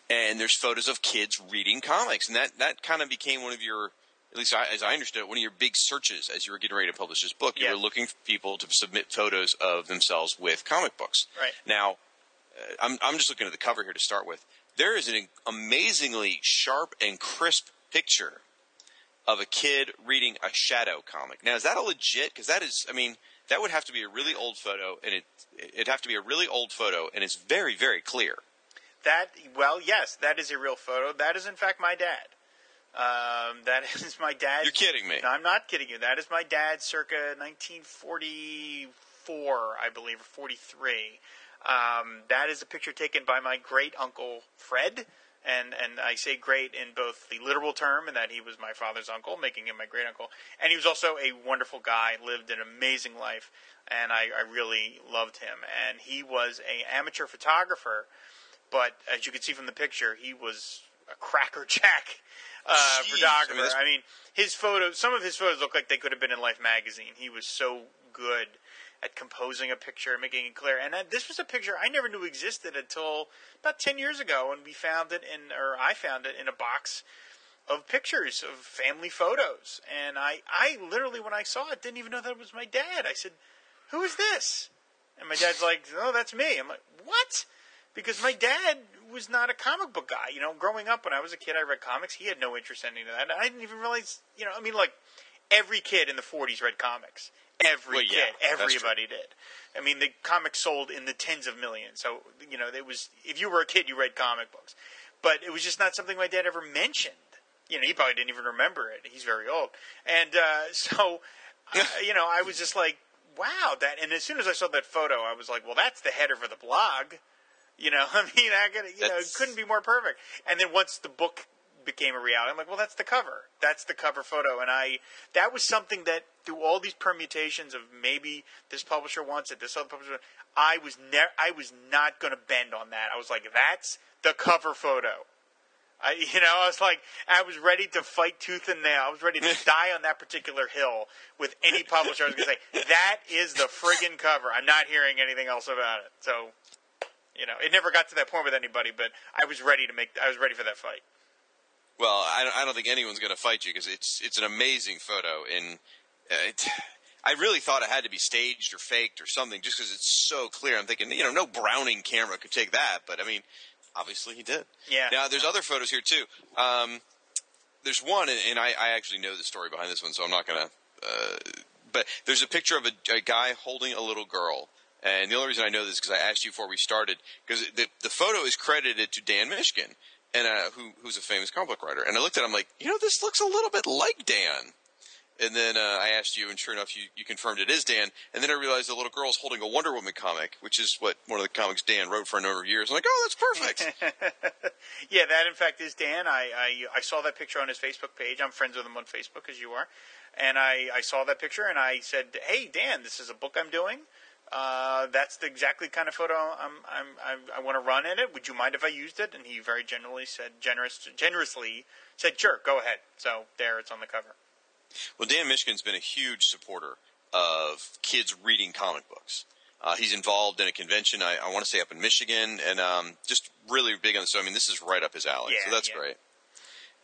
and there's photos of kids reading comics, and that that kind of became one of your at least I, as I understood it, one of your big searches as you were getting ready to publish this book. You Yeah. were looking for people to submit photos of themselves with comic books. Right. Now, uh, I'm, I'm just looking at the cover here to start with. There is an amazingly sharp and crisp picture of a kid reading a Shadow comic. Now, is that a legit? Because that is, I mean, that would have to be a really old photo, and it it'd have to be a really old photo, and it's very, very clear. That well, yes, that is a real photo. That is in fact my dad. Um, that [LAUGHS] is my dad. You're kidding me. No, I'm not kidding you. That is my dad, circa 1944, I believe, or 43. Um, that is a picture taken by my great uncle Fred, and and I say great in both the literal term, and that he was my father's uncle, making him my great uncle, and he was also a wonderful guy, lived an amazing life, and I, I really loved him. And he was a amateur photographer, but as you can see from the picture, he was a crackerjack uh, Jeez, I mean, photographer. I mean, his photos, some of his photos look like they could have been in Life magazine. He was so good at composing a picture and making it clear. And uh, this was a picture I never knew existed until about 10 years ago when we found it in, or I found it in a box of pictures of family photos. And I, I literally, when I saw it, didn't even know that it was my dad. I said, Who is this? And my dad's like, Oh, that's me. I'm like, What? Because my dad was not a comic book guy. You know, growing up when I was a kid, I read comics. He had no interest in any of that. I didn't even realize, you know, I mean, like, every kid in the 40s read comics. Every Well, yeah, kid. Everybody did. I mean, the comics sold in the tens of millions. So, you know, it was, if you were a kid, you read comic books. But it was just not something my dad ever mentioned. You know, he probably didn't even remember it. He's very old. And uh, [LAUGHS] so, uh, you know, I was just like, wow, that. And as soon as I saw that photo, I was like, well, that's the header for the blog. You know, [LAUGHS] I mean, I could, you know, it couldn't be more perfect. And then once the book became a reality, I'm like, well, that's the cover. That's the cover photo. And I, that was something that through all these permutations of maybe this publisher wants it, this other publisher, I was never, I was not going to bend on that. I was like, that's the cover photo. I, [LAUGHS] you know, I was like, I was ready to fight tooth and nail. I was ready to [LAUGHS] die on that particular hill with any publisher. I was going to say, that is the friggin' cover. I'm not hearing anything else about it. So, you know, it never got to that point with anybody, but I was ready to make, I was ready for that fight. Well, I don't, I don't think anyone's going to fight you because it's it's an amazing photo, and uh, it, I really thought it had to be staged or faked or something, just because it's so clear. I'm thinking, you know, no Brownie camera could take that, but I mean, obviously he did. Yeah. Now, there's other photos here too. Um, there's one, and, and I, I actually know the story behind this one, so I'm not going to. Uh, but there's a picture of a, a guy holding a little girl. And the only reason I know this is because I asked you before we started, because the, the photo is credited to Dan Mishkin, and uh, who, who's a famous comic writer. And I looked at him like, you know, this looks a little bit like Dan. And then uh, I asked you, and sure enough, you, you confirmed it is Dan. And then I realized the little girl is holding a Wonder Woman comic, which is what one of the comics Dan wrote for a number of years. I'm like, oh, that's perfect. [LAUGHS] Yeah, that in fact is Dan. I, I I saw that picture on his Facebook page. I'm friends with him on Facebook, as you are. And I, I saw that picture and I said, Hey, Dan, this is a book I'm doing. Uh, that's the exactly kind of photo I'm, I'm, I'm, i want to run in it. Would you mind if I used it? And he very generally said, generous, generously said, sure, go ahead. So there, it's on the cover. Well, Dan Mishkin's been a huge supporter of kids reading comic books. Uh, he's involved in a convention, I, I want to say up in Michigan, and um, just really big on this. So, I mean, this is right up his alley. Yeah, so that's yeah. great.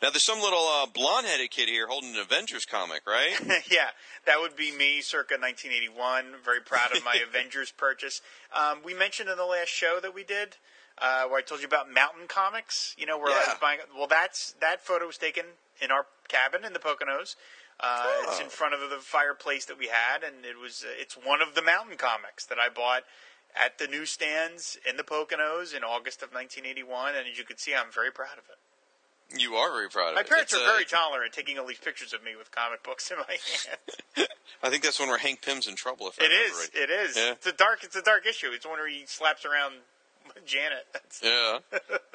Now, there's some little uh, blonde-headed kid here holding an Avengers comic, right? [LAUGHS] yeah, that would be me circa 1981. Very proud of my [LAUGHS] Avengers purchase. Um, we mentioned in the last show that we did, uh, where I told you about Mountain Comics. You know, where I Yeah. was buying. Well, that's that photo was taken in our cabin in the Poconos. Uh, It's in Oh. front of the fireplace that we had, and it was. Uh, it's one of the Mountain comics that I bought at the newsstands in the Poconos in August of 1981. And as you can see, I'm very proud of it. You are very proud of My it. My parents It's, are uh, very tolerant, taking all these pictures of me with comic books in my [LAUGHS] hand. [LAUGHS] I think that's one where Hank Pym's in trouble. If I it is, right. it is. Yeah. It's a dark. It's a dark issue. It's one where he slaps around [LAUGHS] Janet. That's, Yeah.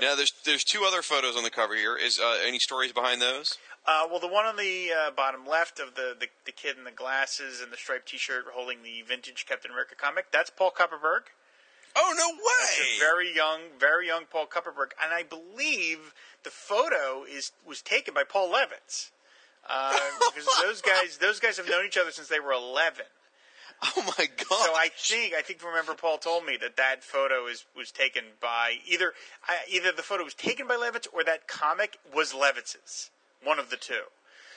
now there's there's two other photos on the cover here. Is uh, any stories behind those? uh, well, the one on the uh, bottom left of the, the the kid in the glasses and the striped T-shirt holding the vintage Captain America comic. That's Paul Kupperberg. Oh no way! a very young, very young Paul Kupperberg, and I believe the photo is was taken by Paul Levitz. Uh, [LAUGHS] because those guys, those guys have known each other since they were eleven. oh my god! So I think I think remember Paul told me that that photo is was taken by either I, either the photo was taken by Levitz or that comic was Levitz's. One of the two.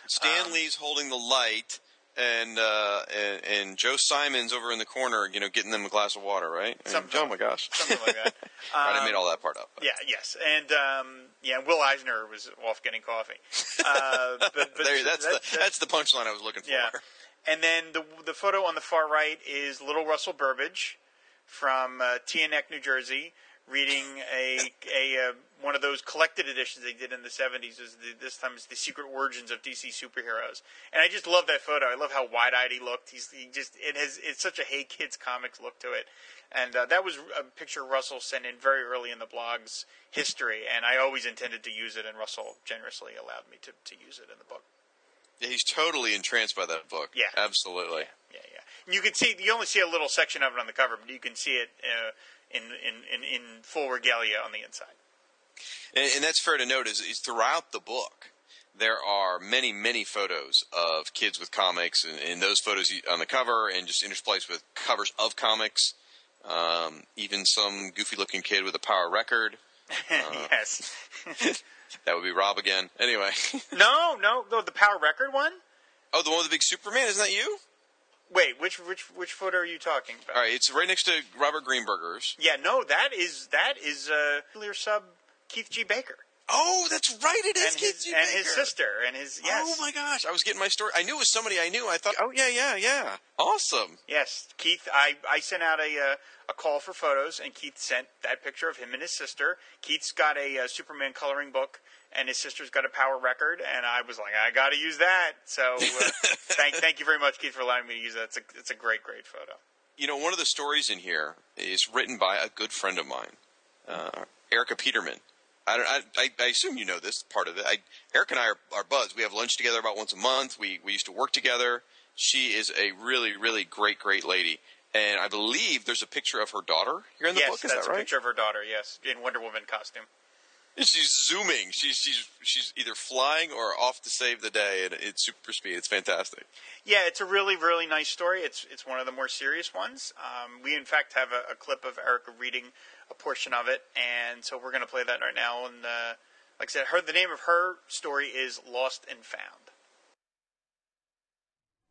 Stan um, Lee's holding the light, and, uh, and and Joe Simon's over in the corner, you know, getting them a glass of water, right? And- Something oh my gosh! Something like that. [LAUGHS] Right, I Um, made all that part up. Yeah. Yes. And um, yeah, Will Eisner was off getting coffee. [LAUGHS] Uh, but, but there, that's that- the that's the punchline I was looking for. Yeah. And then the the photo on the far right is little Russell Burbage from uh, Teaneck, New Jersey, reading a a uh, one of those collected editions they did in the '70s. Is the, this time it's the Secret Origins of DC superheroes, and I just love that photo. I love how wide eyed he looked. He's he just it has it's such a Hey Kids comics look to it, and uh, that was a picture Russell sent in very early in the blog's history, and I always intended to use it, and Russell generously allowed me to to use it in the book. Yeah, he's totally entranced by that book. Yeah. absolutely. Yeah, you can see you only see a little section of it on the cover, but you can see it uh, in, in in in full regalia on the inside. And, and that's fair to note is, is throughout the book, there are many, many photos of kids with comics, and, and those photos on the cover, and just interspliced with covers of comics. Um, even some goofy-looking kid with a power record. [LAUGHS] yes. [LAUGHS] That would be Rob again. Anyway, [LAUGHS] no, no, no. The Power Record one. oh, the one with the big Superman, isn't that you? Wait, which which which photo are you talking about? All right, it's right next to Robert Greenberger's. Yeah, no, that is that is uh, clear sub Keith G. Baker Oh, that's right, it is and Kid his G. and his Baker. sister and his yes. Oh my gosh, I was getting my story. I knew it was somebody I knew. I thought, oh yeah, yeah, yeah, awesome. Yes, Keith. I, I sent out a uh, a call for photos, and Keith sent that picture of him and his sister. Keith's got a uh, Superman coloring book, and his sister's got a power record. And I was like, I got to use that. So uh, [LAUGHS] thank thank you very much, Keith, for allowing me to use that. It's a it's a great great photo. You know, one of the stories in here is written by a good friend of mine, uh, Erica Peterman. I, don't, I, I, I assume you know this part of it. I, Eric and I are, are buds. We have lunch together about once a month. We we used to work together. She is a really really great great lady, and I believe there's a picture of her daughter here in the yes, book. Is that's that a right? picture of her daughter. Yes, in Wonder Woman costume. And She's zooming. She's she's she's either flying or off to save the day, and it's super speed. It's fantastic. Yeah, it's a really, really nice story. It's it's one of the more serious ones. Um, we in fact have a, a clip of Erica reading a portion of it, and so we're going to play that right now. And uh, like I said, her the name of her story is Lost and Found.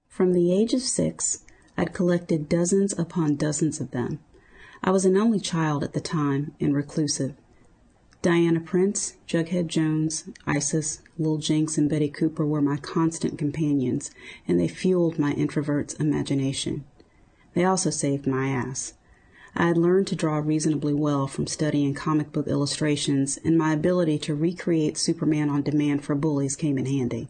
From the age of six, I'd collected dozens upon dozens of them. I was an only child at the time and reclusive. Diana Prince, Jughead Jones, Isis, Lil Jinx, and Betty Cooper were my constant companions, and they fueled my introvert's imagination. They also saved my ass. I had learned to draw reasonably well from studying comic book illustrations, and my ability to recreate Superman on demand for bullies came in handy.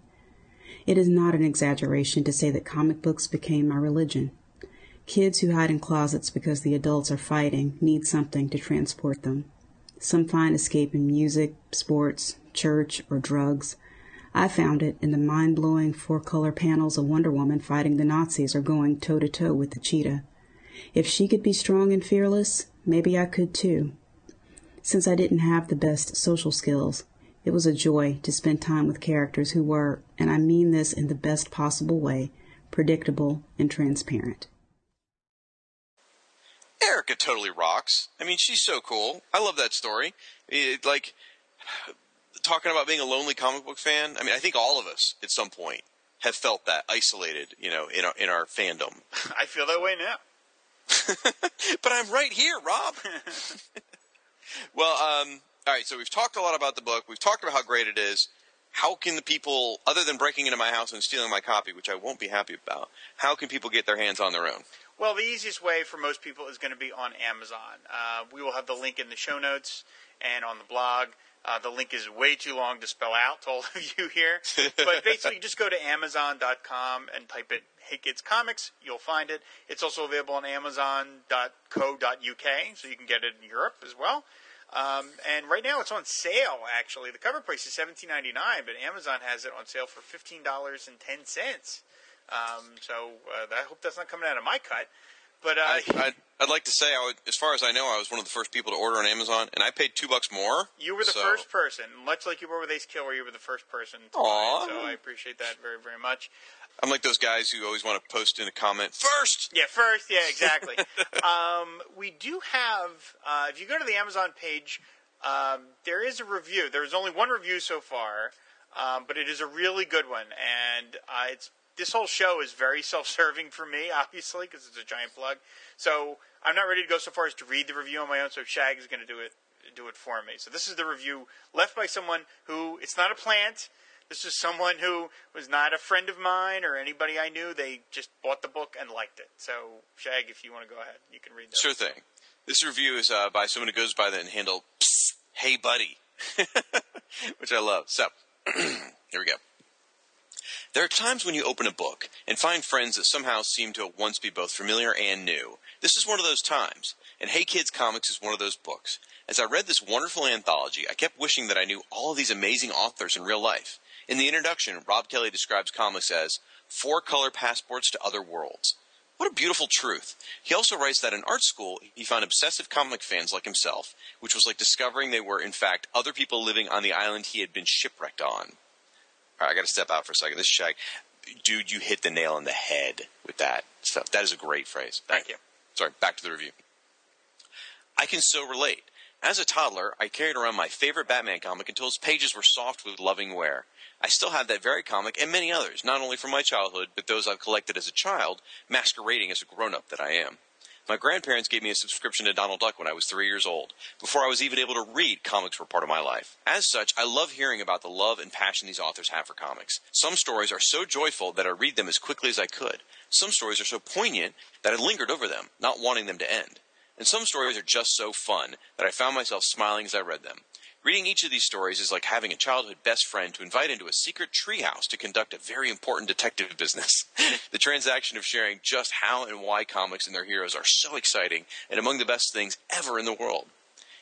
It is not an exaggeration to say that comic books became my religion. Kids who hide in closets because the adults are fighting need something to transport them. Some find escape in music, sports, church, or drugs. I found it in the mind blowing four color panels of Wonder Woman fighting the Nazis or going toe to toe with the cheetah. If she could be strong and fearless, maybe I could too. Since I didn't have the best social skills, it was a joy to spend time with characters who were, and I mean this in the best possible way, predictable and transparent. Erica totally rocks. I mean, she's so cool. I love that story. It, like talking about being a lonely comic book fan. I mean, I think all of us at some point have felt that isolated, you know, in our in our fandom. I feel that way now. [LAUGHS] but I'm right here, Rob. [LAUGHS] well, um, all right. So we've talked a lot about the book. We've talked about how great it is. How can the people, other than breaking into my house and stealing my copy, which I won't be happy about, how can people get their hands on their own? Well, the easiest way for most people is going to be on Amazon. Uh, we will have the link in the show notes and on the blog. Uh, the link is way too long to spell out to all [LAUGHS] of you here. but [LAUGHS] basically, just go to Amazon.com and type it Hey Kids Comics. You'll find it. It's also available on Amazon.co.uk, so you can get it in Europe as well. Um, and right now it's on sale. Actually, the cover price is seventeen ninety nine, but Amazon has it on sale for fifteen dollars and ten cents. Um, so uh, I hope that's not coming out of my cut. But uh, I, I'd, I'd like to say, I would, as far as I know, I was one of the first people to order on Amazon, and I paid two bucks more. You were the so. first person, much like you were with Ace Killer. You were the first person. To Aww. buy so I appreciate that very, very much. I'm like those guys who always want to post in a comment first. Yeah, first. Yeah, exactly. [LAUGHS] um, we do have. Uh, if you go to the Amazon page, um, there is a review. There is only one review so far, um, but it is a really good one, and uh, it's this whole show is very [LAUGHS] self-serving for me, obviously, because it's a giant plug. So I'm not ready to go so far as to read the review on my own. So Shag is going to do it do it for me. So this is the review left by someone who it's not a plant. This is someone who was not a friend of mine or anybody I knew. They just bought the book and liked it. So Shag, if you want to go ahead, you can read that. Sure thing. This review is uh, by someone who goes by the handle Hey Buddy, [LAUGHS] which I love. So [CLEARS THROAT] here we go. There are times when you open a book and find friends that somehow seem to once be both familiar and new. This is one of those times, and Hey Kids Comics is one of those books. As I read this wonderful anthology, I kept wishing that I knew all of these amazing authors in real life. In the introduction, Rob Kelly describes comics as four color passports to other worlds. What a beautiful truth. He also writes that in art school, he found obsessive comic fans like himself, which was like discovering they were, in fact, other people living on the island he had been shipwrecked on. All right, I got to step out for a second. This is Shag. Dude, you hit the nail on the head with that stuff. That is a great phrase. Thank you. Sorry, back to the review. I can so relate. As a toddler, I carried around my favorite Batman comic until its pages were soft with loving wear. I still have that very comic and many others, not only from my childhood, but those I've collected as a child, masquerading as a grown up that I am. My grandparents gave me a subscription to Donald Duck when I was three years old. Before I was even able to read, comics were part of my life. As such, I love hearing about the love and passion these authors have for comics. Some stories are so joyful that I read them as quickly as I could. Some stories are so poignant that I lingered over them, not wanting them to end. And some stories are just so fun that I found myself smiling as I read them. Reading each of these stories is like having a childhood best friend to invite into a secret treehouse to conduct a very important detective business. [LAUGHS] the transaction of sharing just how and why comics and their heroes are so exciting and among the best things ever in the world.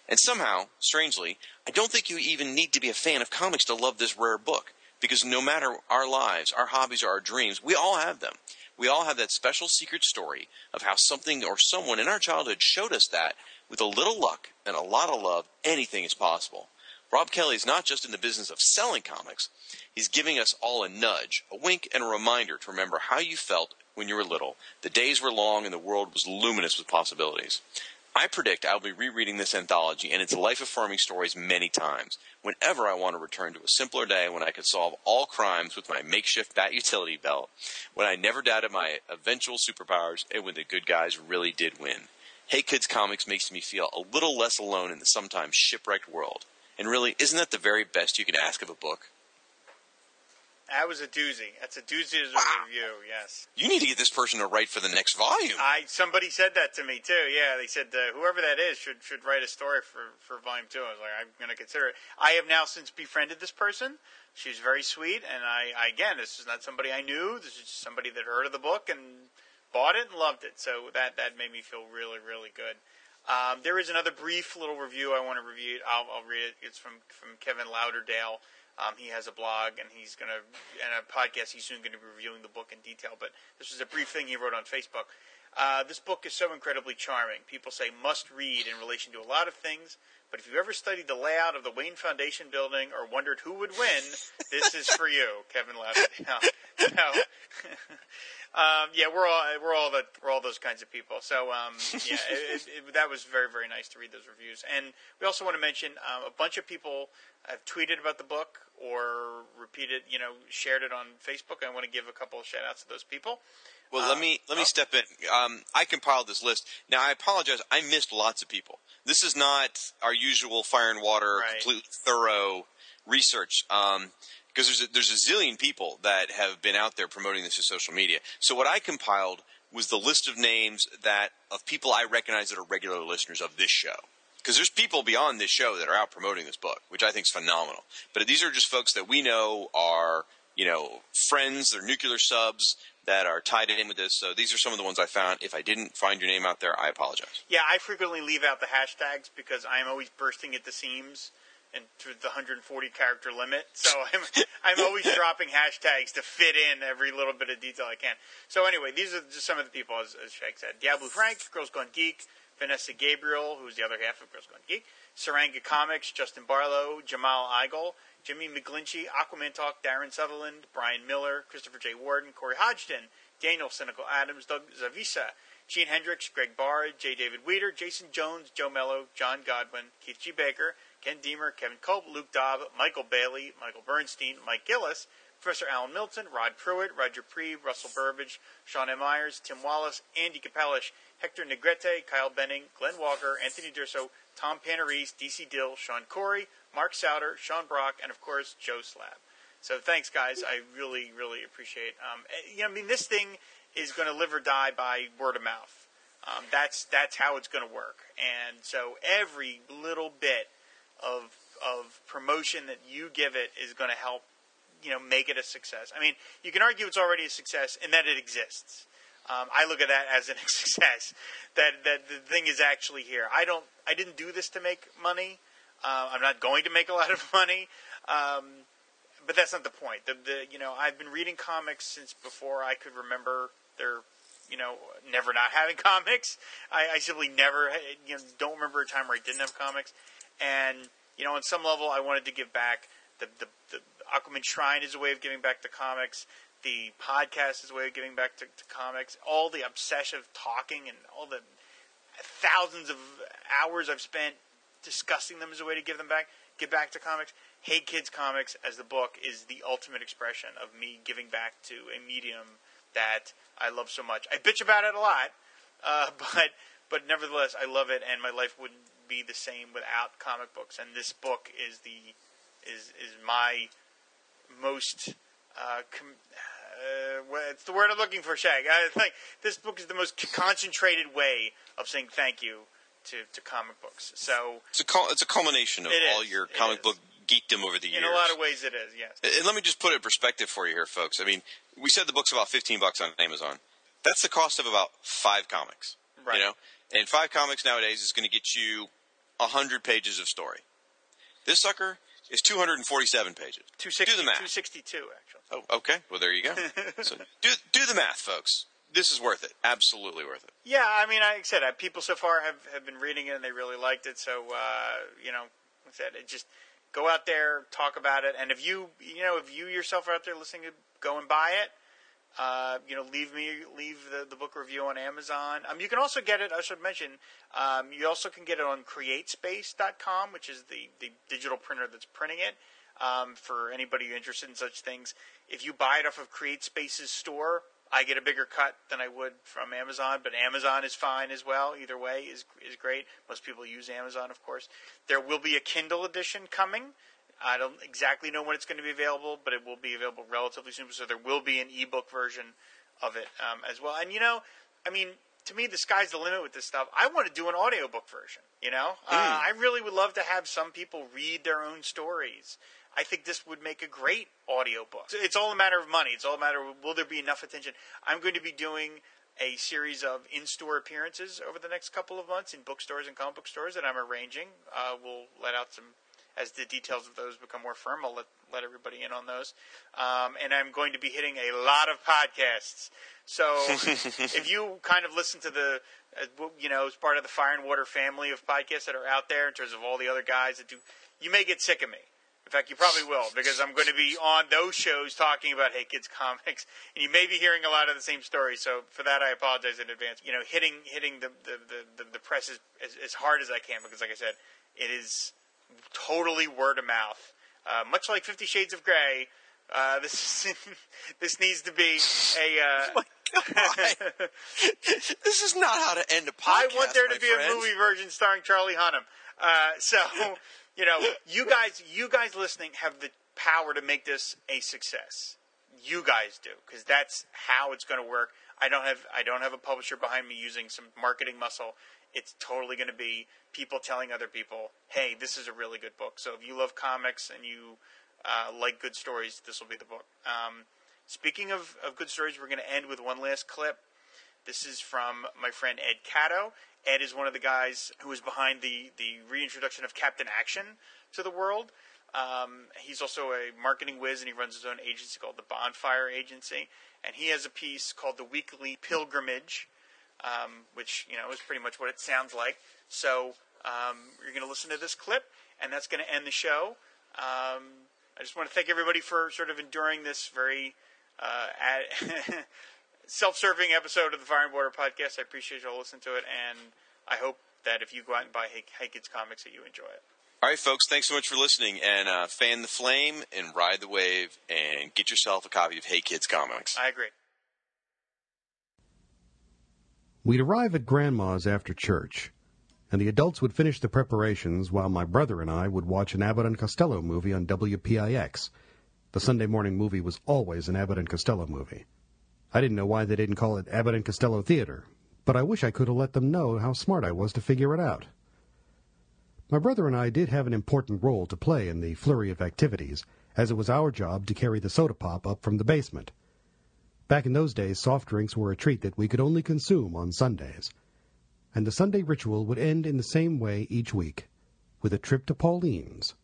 And somehow, strangely, I don't think you even need to be a fan of comics to love this rare book. Because no matter our lives, our hobbies, or our dreams, we all have them. We all have that special secret story of how something or someone in our childhood showed us that with a little luck and a lot of love, anything is possible. Rob Kelly is not just in the business of selling comics, he's giving us all a nudge, a wink, and a reminder to remember how you felt when you were little. The days were long and the world was luminous with possibilities. I predict I'll be rereading this anthology and its life affirming stories many times, whenever I want to return to a simpler day when I could solve all crimes with my makeshift bat utility belt, when I never doubted my eventual superpowers, and when the good guys really did win. Hey Kids Comics makes me feel a little less alone in the sometimes shipwrecked world. And really, isn't that the very best you can ask of a book? That was a doozy. That's a doozy as a review. Yes. You need to get this person to write for the next volume. I somebody said that to me too. Yeah, they said uh, whoever that is should should write a story for for volume two. I was like, I'm going to consider it. I have now since befriended this person. She's very sweet, and I, I again, this is not somebody I knew. This is just somebody that heard of the book and bought it and loved it. So that that made me feel really really good. Um, there is another brief little review I want to review. I'll, I'll read it. It's from from Kevin Lauderdale. Um, he has a blog and he's going to, and a podcast. He's soon going to be reviewing the book in detail. But this was a brief thing he wrote on Facebook. Uh, this book is so incredibly charming. People say must read in relation to a lot of things. But if you've ever studied the layout of the Wayne Foundation building or wondered who would win, this is for you, [LAUGHS] Kevin Lauderdale. [LAUGHS] [LAUGHS] So, um, yeah, we're all we're all the we're all those kinds of people. So um, yeah, it, it, it, that was very very nice to read those reviews. And we also want to mention um, a bunch of people have tweeted about the book or repeated, you know, shared it on Facebook. I want to give a couple of shout outs to those people. Well, Uh, let me let me oh. step in. Um, I compiled this list. Now, I apologize. I missed lots of people. This is not our usual fire and water, Right. complete thorough research. Um, because there's a, there's a zillion people that have been out there promoting this to social media. So what I compiled was the list of names that of people I recognize that are regular listeners of this show. Because there's people beyond this show that are out promoting this book, which I think is phenomenal. But these are just folks that we know are, you know, friends, they're nuclear subs that are tied in with this. So these are some of the ones I found. If I didn't find your name out there, I apologize. Yeah, I frequently leave out the hashtags because I'm always bursting at the seams and through the 140 character limit. So [LAUGHS] I'm I'm always [LAUGHS] dropping hashtags to fit in every little bit of detail I can. So anyway, these are just some of the people, as, as Shag said. Diablo Frank, Girls Gone Geek, Vanessa Gabriel, who's the other half of Girls Gone Geek, Saranga Comics, Justin Barlow, Jamal Igle, Jimmy McGlinchey, Aquaman Talk, Darren Sutherland, Brian Miller, Christopher J. Warden, Corey Hodgson, Daniel Cynical Adams, Doug Zawisza, Gene Hendricks, Greg Barr, J. David Weeder, Jason Jones, Joe Mello, John Godwin, Keith G. Baker, Ken Deemer, Kevin Culp, Luke Daab, Michael Bailey, Michael Bernstein, Mike Gillis, Professor Alan Milton, Rod Pruitt, Roger Preeve, Russell Burbage, Sean M. Myers, Tim Wallace, Andy Capellish, Hector Negrete, Kyle Benning, Glenn Walker, Anthony Durso, Tom Panarese, DC Dill, Sean Corey, Mark Souter, Sean Brock, and of course Joe Slab. So thanks, guys. I really, really appreciate. Um, eh, you know, I mean, this thing is going to live or die by word of mouth. Um, that's that's how it's going to work. And so every little bit of of promotion that you give it is going to help, you know, make it a success. I mean, you can argue it's already a success in that it exists. Um, I look at that as a [LAUGHS] success. That that the thing is actually here. I don't. I didn't do this to make money. Uh, I'm not going to make a lot of [LAUGHS] money. Um, but that's not the point. The, the you know I've been reading comics since before I could remember. There, you know, never not having [LAUGHS] comics. I, I simply never you know don't remember a time where I didn't have comics. And you know, on some level, I wanted to give back. The the, the Aquaman Shrine is a way of giving back to comics. The podcast is a way of giving back to, to comics. All the obsessive talking and all the thousands of hours I've spent discussing them as a way to give them back, give back to comics. Hey Kids Comics as the book is the ultimate expression of me giving back to a medium that I love so much. I bitch about it a lot, uh, [LAUGHS] but but nevertheless I love it, and my life wouldn't be the same without comic books. And this book is the is is my most uh, com- uh, it's the word I'm looking for, Shag. I think this book is the most concentrated way of saying thank you to, to comic books. So, It's a cul- it's a culmination of all is, your comic book geekdom over the years. in a lot of ways, it is, yes. And let me just put it in perspective for you here, folks. I mean, we said the book's about 15 bucks on Amazon. That's the cost of about five comics. Right. You know? And five comics nowadays is going to get you 100 pages of story. This sucker is 247 pages. 260, Do the math. 262, actually. Oh, okay. Well, there you go. [LAUGHS] so do, do the math, folks. This is worth it. Absolutely worth it. Yeah, I mean, like I said, uh, people so far have, have been reading it and they really liked it. So, uh, you know, like I said, it just go out there, talk about it, and if you, you know, if you yourself are out there listening, to go and buy it. Uh, you know, leave me leave the, the book review on Amazon. Um, you can also get it. I should mention, um, you also can get it on CreateSpace.com, which is the the digital printer that's printing it. Um, for anybody interested in such things, if you buy it off of CreateSpace's store, I get a bigger cut than I would from Amazon, but Amazon is fine as well. Either way is is great. Most people use Amazon, of course. There will be a Kindle edition coming. I don't exactly know when it's going to be available, but it will be available relatively soon. So there will be an ebook version of it um, as well. And you know, I mean, to me, the sky's the limit with this stuff. I want to do an audiobook version. You know, uh, I really would love to have some people read their own stories. I think this would make a great audiobook. It's all a matter of money. It's all a matter of will there be enough attention. I'm going to be doing a series of in-store appearances over the next couple of months in bookstores and comic book stores that I'm arranging. Uh, we'll let out some as the details of those become more firm, I'll let, let everybody in on those. Um, and I'm going to be hitting a lot of podcasts. So [LAUGHS] if you kind of listen to the, uh, you know, as part of the Fire and Water family of podcasts that are out there in terms of all the other guys that do, you may get sick of me. In fact, you probably will because I'm going to be on those shows talking about Hey Kids [LAUGHS] comics, and you may be hearing a lot of the same stories. So for that, I apologize in advance. You know, hitting hitting the the, the, the press as, as, as hard as I can because, like I said, it is totally word of mouth. Uh, much like Fifty Shades of Grey, uh, this is, [LAUGHS] this needs to be a. Uh, [LAUGHS] this is not how to end a [LAUGHS] podcast. I want there to be friend. a movie version starring Charlie Hunnam. Uh, so, you know, you guys, you guys listening have the power to make this a success. You guys do because that's how it's going to work. I don't have I don't have a publisher behind me using some marketing muscle. It's totally going to be people telling other people, "Hey, this is a really good book." So if you love comics and you uh, like good stories, this will be the book. Um, speaking of, of good stories, we're going to end with one last clip. This is from my friend Ed Catto. Ed is one of the guys who is behind the, the reintroduction of Captain Action to the world. Um, he's also a marketing whiz, and he runs his own agency called the Bonfire Agency. And he has a piece called the Weekly Pilgrimage, um, which you know is pretty much what it sounds like. So um, you're going to listen to this clip, and that's going to end the show. Um, I just want to thank everybody for sort of enduring this very uh, ad- [LAUGHS] self-serving episode of the Fire and Water podcast. I appreciate you all listening to it, and I hope that if you go out and buy Hey, hey Kids comics, that you enjoy it. All right, folks, thanks so much for listening. And uh, fan the flame and ride the wave and get yourself a copy of Hey Kids Comics. I agree. We'd arrive at Grandma's after church, and the adults would finish the preparations while my brother and I would watch an Abbott and Costello movie on WPIX. The Sunday morning movie was always an Abbott and Costello movie. I didn't know why they didn't call it Abbott and Costello Theater, but I wish I could have let them know how smart I was to figure it out. My brother and I did have an important role to play in the flurry of activities, as it was our job to carry the soda pop up from the basement. Back in those days, soft drinks were a treat that we could only consume on Sundays. And the Sunday ritual would end in the same way each week, with a trip to Pauline's.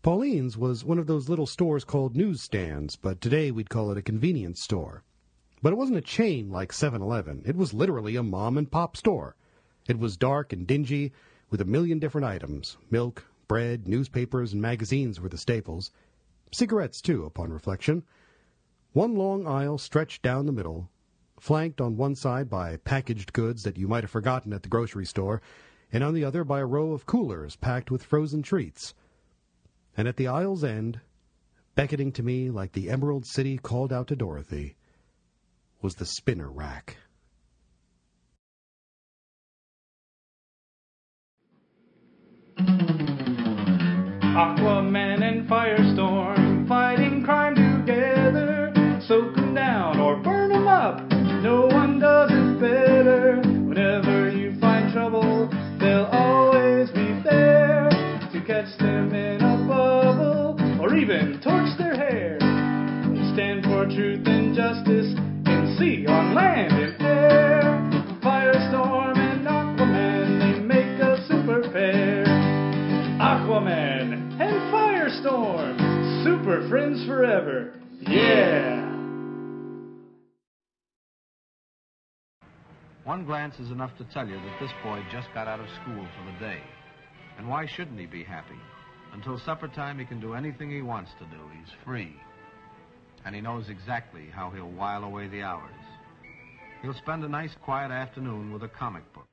Pauline's was one of those little stores called newsstands, but today we'd call it a convenience store. But it wasn't a chain like 7-Eleven. It was literally a mom-and-pop store. It was dark and dingy, with a million different items. Milk, bread, newspapers, and magazines were the staples. Cigarettes, too, upon reflection. One long aisle stretched down the middle, flanked on one side by packaged goods that you might have forgotten at the grocery store, and on the other by a row of coolers packed with frozen treats. And at the aisle's end, beckoning to me like the Emerald City called out to Dorothy, was the spinner rack. Aquaman and Firestorm No one does it better. Whenever you find trouble, they'll always be there to catch them in a bubble or even torch their hair. Stand for truth and justice in sea, on land, and air. Firestorm and Aquaman, they make a super pair. Aquaman and Firestorm, super friends forever. Yeah! One glance is enough to tell you that this boy just got out of school for the day. And why shouldn't he be happy? Until supper time, he can do anything he wants to do. He's free. And he knows exactly how he'll while away the hours. He'll spend a nice, quiet afternoon with a comic book.